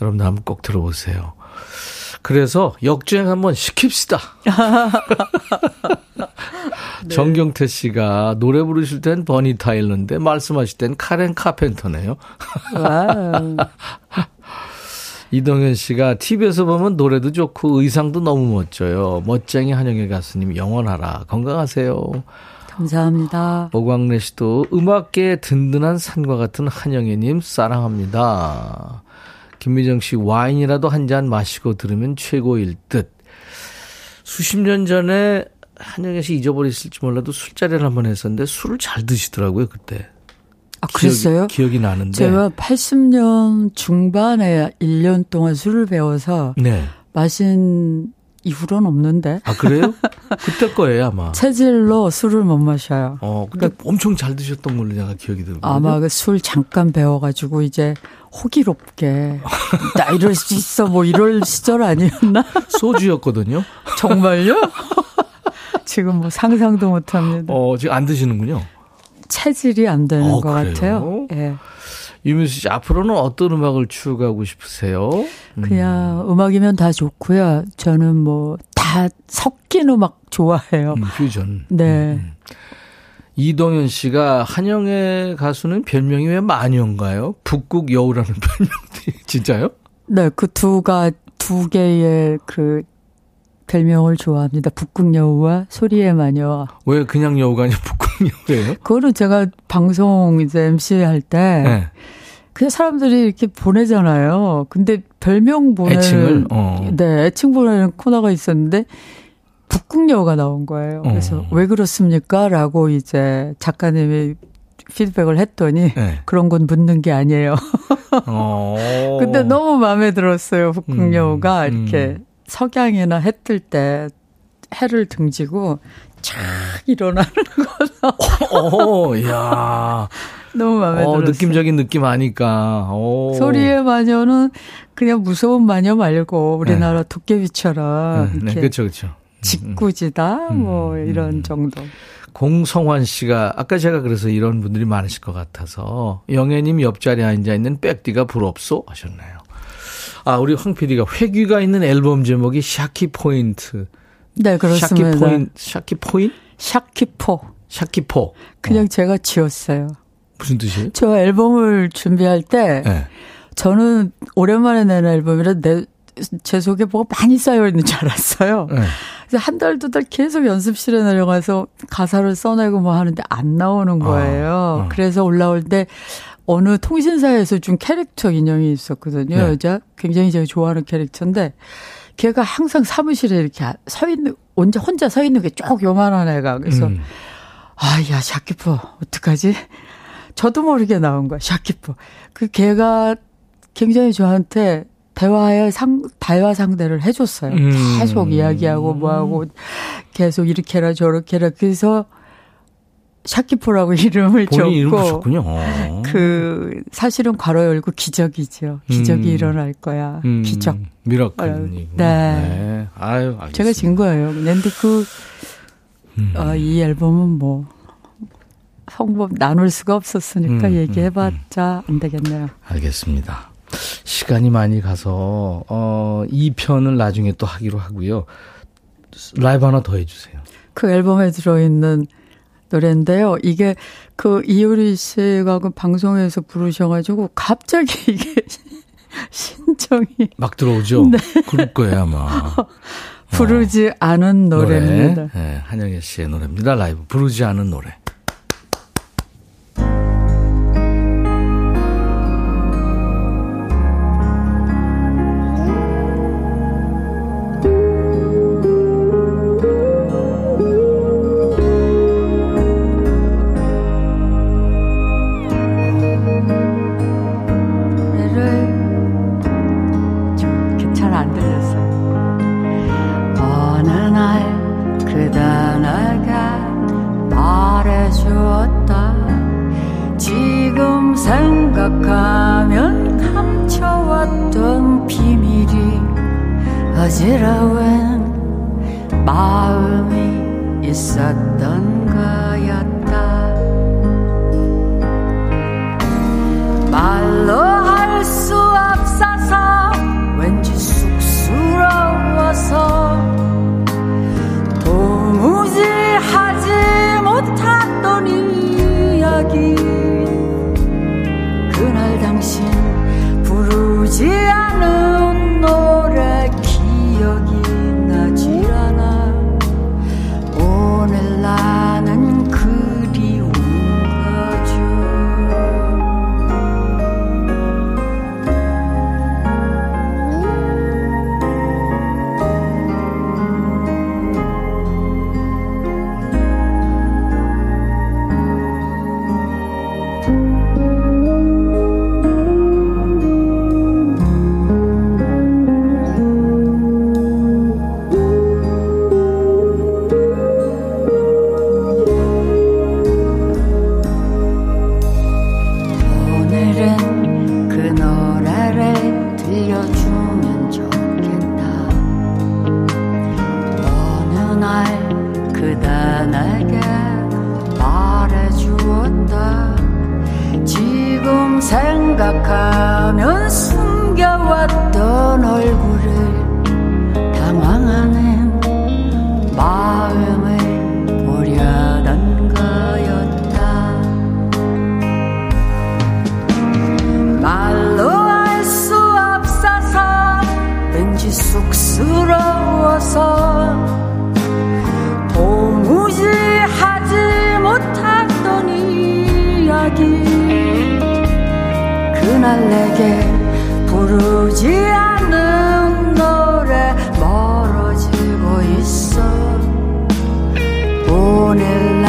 여러분들 한번 꼭 들어보세요. 그래서 역주행 한번 시킵시다. 네. 정경태 씨가 노래 부르실 땐 버니 타일러인데 말씀하실 땐 카렌 카펜터네요. 이동현 씨가 TV에서 보면 노래도 좋고 의상도 너무 멋져요. 멋쟁이 한영애 가수님 영원하라. 건강하세요. 감사합니다. 오광래 씨도 음악계의 든든한 산과 같은 한영애님 사랑합니다. 김미정 씨 와인이라도 한 잔 마시고 들으면 최고일 듯. 수십 년 전에 한영애 씨 잊어버렸을지 몰라도 술자리를 한번 했었는데 술을 잘 드시더라고요 그때. 아, 그랬어요? 기억이, 기억 이 나는데. 제가 80년 중반에 1년 동안 술을 배워서 네. 마신 이후로는 없는데. 아, 그래요? 그때 거예요, 아마. 체질로 술을 못 마셔요. 어, 근데 그러니까 엄청 잘 드셨던 걸로 내가 기억이 들거든요. 아마 그 술 잠깐 배워가지고 이제 호기롭게 나 이럴 수 있어 뭐 이럴 시절 아니었나? 소주였거든요. 정말요? 지금 뭐 상상도 못 합니다. 어, 지금 안 드시는군요. 체질이 안 되는 어, 것 그래요? 같아요. 예. 네. 유민수 씨, 앞으로는 어떤 음악을 추구하고 싶으세요? 음. 그냥 음악이면 다 좋고요. 저는 뭐 다 섞인 음악 좋아해요. 음, 퓨전. 네. 음. 음. 이동현 씨가 한영의 가수는 별명이 왜 마녀인가요? 북극 여우라는 별명이 진짜요? 네, 그 두가 두 개의 그 별명을 좋아합니다. 북극 여우와 소리의 마녀. 왜 그냥 여우가 아니라 북극 여우예요? 그거는 제가 방송 이제 MC 할때 네. 그냥 사람들이 이렇게 보내잖아요. 근데 별명 보내는 애칭을 어. 네, 애칭 보내는 코너가 있었는데 북극 여우가 나온 거예요. 그래서 어. 왜 그렇습니까? 라고 이제 작가님이 피드백을 했더니 네. 그런 건 묻는 게 아니에요. 어. 근데 너무 마음에 들었어요. 북극 여우가 음, 이렇게 음. 석양이나 해 뜰 때 해를 등지고 쫙 일어나는 거죠. 오, 야. 너무 마음에 어, 들었어요. 느낌적인 느낌 아니까. 오. 소리의 마녀는 그냥 무서운 마녀 말고 우리나라 네. 도깨비처럼 네, 네, 그렇죠, 그렇죠. 짓궂이다 음, 뭐 음, 이런 음. 정도. 공성환 씨가 아까 제가 그래서 이런 분들이 많으실 것 같아서 영애님 옆자리에 앉아 있는 백디가 부럽소 하셨나요? 아 우리 황 PD가 회귀가 있는 앨범 제목이 샤키 포인트. 네 그렇습니다. 샤키 포인 샤키 포인? 샤키포. 샤키포. 그냥 어. 제가 지었어요. 무슨 뜻이에요? 저 앨범을 준비할 때 네. 저는 오랜만에 내는 앨범이라 내, 제 속에 뭐가 많이 쌓여 있는 줄 알았어요. 네. 그래서 한 달, 두 달 계속 연습실에 내려가서 가사를 써내고 뭐 하는데 안 나오는 거예요. 어, 어. 그래서 올라올 때 어느 통신사에서 준 캐릭터 인형이 있었거든요. 네. 여자 굉장히 제가 좋아하는 캐릭터인데 걔가 항상 사무실에 이렇게 서 있는 혼자 혼자 서 있는 게 쭉 요만한 애가 그래서 음. 아야 샤키퍼 어떡하지? 저도 모르게 나온 거야 샤키퍼. 그 걔가 굉장히 저한테 대화의 상, 대화 상대를 해줬어요. 음. 계속 이야기하고 뭐하고 계속 이렇게라 저렇게라. 그래서 샤키포라고 이름을 줬고 그 사실은 괄호 열고 기적이죠. 기적이 음. 일어날 거야. 음. 기적. miracle. 네. 네. 아유, 알겠습니다. 제가 진 거예요. 근데 그, 음. 어, 이 앨범은 뭐, 성법 나눌 수가 없었으니까 음, 얘기해봤자 음, 안 되겠네요. 알겠습니다. 시간이 많이 가서, 어, 이 편을 나중에 또 하기로 하고요. 라이브 하나 더 해주세요. 그 앨범에 들어있는 노래인데요. 이게 그 이효리 씨가 그 방송에서 부르셔가지고 갑자기 이게 신청이 막 들어오죠. 네. 그럴 거예요 아마. 부르지 어. 않은 노래입니다. 노래. 네, 한영애 씨의 노래입니다. 라이브 부르지 않은 노래. 생각하면서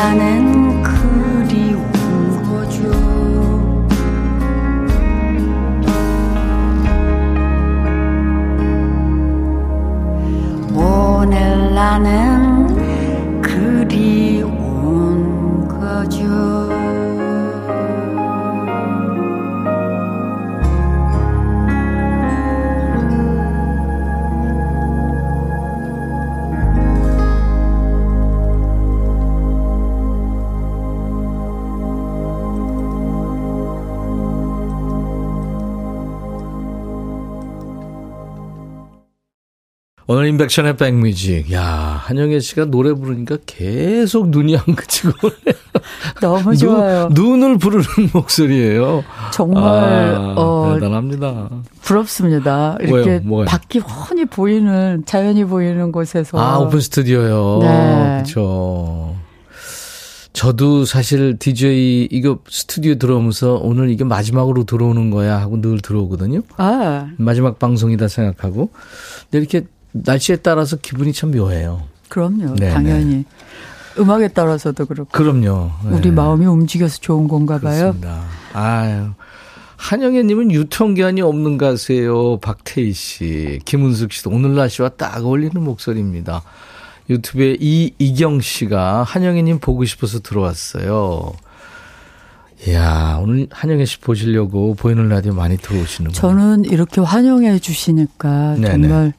오늘 인백션의 백뮤직. 야, 한영애 씨가 노래 부르니까 계속 눈이 안 그치고. 너무 좋아요. 눈, 을 부르는 목소리예요. 정말, 아, 어, 대단합니다. 부럽습니다. 이렇게 왜요? 밖이 훤히 보이는, 자연이 보이는 곳에서. 아, 오픈 스튜디오요. 네. 그렇죠. 저도 사실 DJ 이거 스튜디오 들어오면서 오늘 이게 마지막으로 들어오는 거야 하고 늘 들어오거든요. 아. 마지막 방송이다 생각하고. 근데 이렇게 날씨에 따라서 기분이 참 묘해요. 그럼요. 네네. 당연히. 음악에 따라서도 그렇고. 그럼요. 네. 우리 마음이 움직여서 좋은 건가 봐요. 그렇습니다. 아유. 한영애 님은 유통기한이 없는 가수예요. 박태희 씨, 김은숙 씨도 오늘 날씨와 딱 어울리는 목소리입니다. 유튜브에 이이경 씨가 한영애 님 보고 싶어서 들어왔어요. 이야, 오늘 한영애 씨 보시려고 보이는 라디오 많이 들어오시는 거예요. 저는 이렇게 환영해 주시니까 정말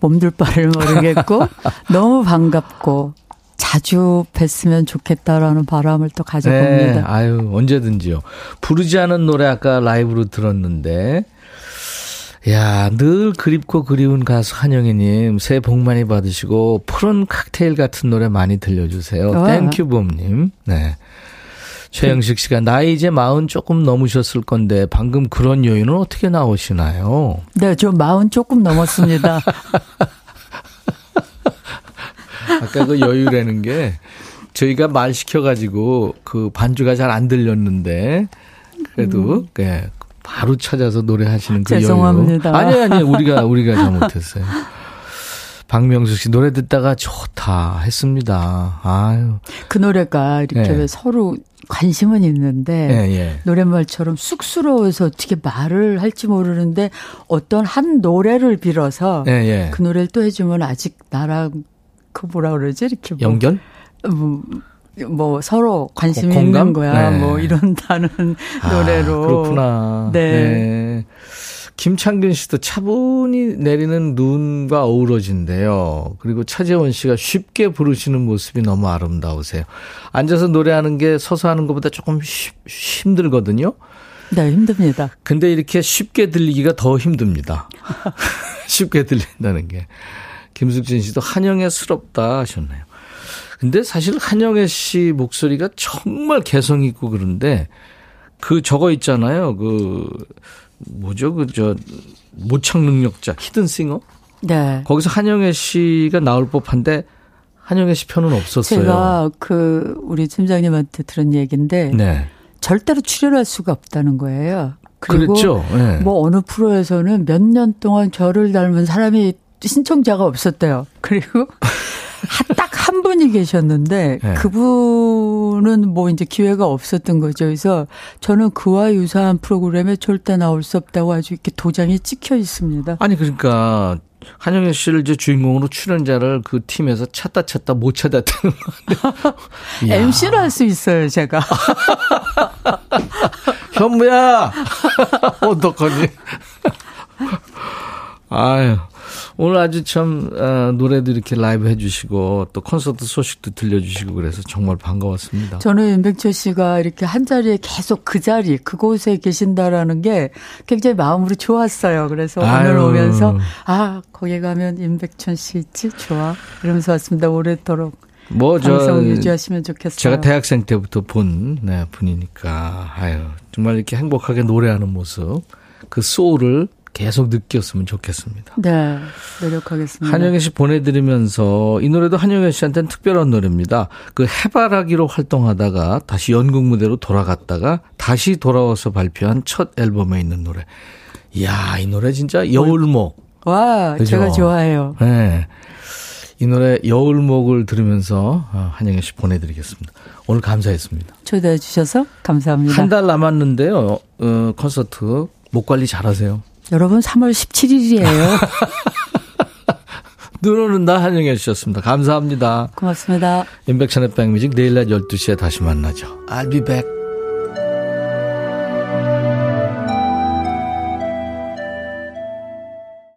몸둘 바를 모르겠고 너무 반갑고 자주 뵀으면 좋겠다라는 바람을 또 가져봅니다. 네, 아유, 언제든지요. 부르지 않은 노래 아까 라이브로 들었는데, 야, 늘 그립고 그리운 가수 한영희님, 새해 복 많이 받으시고, 푸른 칵테일 같은 노래 많이 들려주세요. 땡큐봄님. 네. 최영식 씨가 나이 이제 마흔 조금 넘으셨을 건데 방금 그런 요인은 어떻게 나오시나요? 네, 저 마흔 조금 넘었습니다. 아까 그 여유라는 게 저희가 말 시켜가지고 그 반주가 잘 안 들렸는데 그래도 음. 네, 바로 찾아서 노래하시는 그 죄송합니다. 여유. 아니 아니 우리가 우리가 잘못했어요. 박명수 씨 노래 듣다가 좋다 했습니다. 아유. 그 노래가 이렇게 네. 서로 관심은 있는데 예, 예. 노랫말처럼 쑥스러워서 어떻게 말을 할지 모르는데 어떤 한 노래를 빌어서 예, 예. 그 노래를 또 해주면 아직 나랑 그 뭐라 그러지 이렇게 뭐, 연결? 뭐, 뭐 서로 관심이 고, 있는 거야. 네. 뭐 이런다는 아, 노래로. 그렇구나. 네. 네. 김창균 씨도 차분히 내리는 눈과 어우러진대요. 그리고 차재원 씨가 쉽게 부르시는 모습이 너무 아름다우세요. 앉아서 노래하는 게 서서 하는 것보다 조금 쉬, 힘들거든요. 네, 힘듭니다. 근데 이렇게 쉽게 들리기가 더 힘듭니다. 쉽게 들린다는 게. 김숙진 씨도 한영애스럽다 하셨네요. 근데 사실 한영애 씨 목소리가 정말 개성 있고 그런데 그 저거 있잖아요. 그 뭐죠? 그 저 모창 능력자 히든싱어? 네. 거기서 한영애 씨가 나올 법한데 한영애 씨 편은 없었어요. 제가 그 우리 팀장님한테 들은 얘기인데 네. 절대로 출연할 수가 없다는 거예요. 그리고. 네. 뭐 어느 프로에서는 몇 년 동안 저를 닮은 사람이 신청자가 없었대요. 그리고 딱 한 분이 계셨는데 네. 그분은 뭐 이제 기회가 없었던 거죠. 그래서 저는 그와 유사한 프로그램에 절대 나올 수 없다고 아주 이렇게 도장이 찍혀 있습니다. 아니 그러니까 한영애 씨를 이제 주인공으로 출연자를 그 팀에서 찾다 찾다 못 찾았다는 건데. MC를 할 수 있어요, 제가. 현무야! 어떡하니? 아유. 오늘 아주 참 어, 노래도 이렇게 라이브 해주시고 또 콘서트 소식도 들려주시고 그래서 정말 반가웠습니다. 저는 윤백철 씨가 이렇게 한 자리에 계속 그 자리 그곳에 계신다라는 게 굉장히 마음으로 좋았어요. 그래서 아유. 오늘 오면서 아 거기 가면 임백천 씨 있지 좋아 이러면서 왔습니다. 오래도록. 뭐, 저, 유지하시면 좋겠어요. 제가 대학생 때부터 본, 네, 분이니까, 아유, 정말 이렇게 행복하게 노래하는 모습, 그 소울을 계속 느꼈으면 좋겠습니다. 네, 노력하겠습니다. 한영애 씨 보내드리면서 이 노래도 한영애 씨한테는 특별한 노래입니다. 그 해바라기로 활동하다가 다시 연극 무대로 돌아갔다가 다시 돌아와서 발표한 첫 앨범에 있는 노래. 이야, 이 노래 진짜 여울목. 와, 그죠? 제가 좋아해요. 네. 이 노래 여울목을 들으면서 어, 한영애 씨 보내드리겠습니다. 오늘 감사했습니다. 초대해 주셔서 감사합니다. 한 달 남았는데요. 어, 콘서트 목 관리 잘하세요. 여러분 3월 17일이에요. 눈 오는 날 환영해 주셨습니다. 감사합니다. 고맙습니다. 인백천의 백뮤직 내일 낮 12시에 다시 만나죠. I'll be back.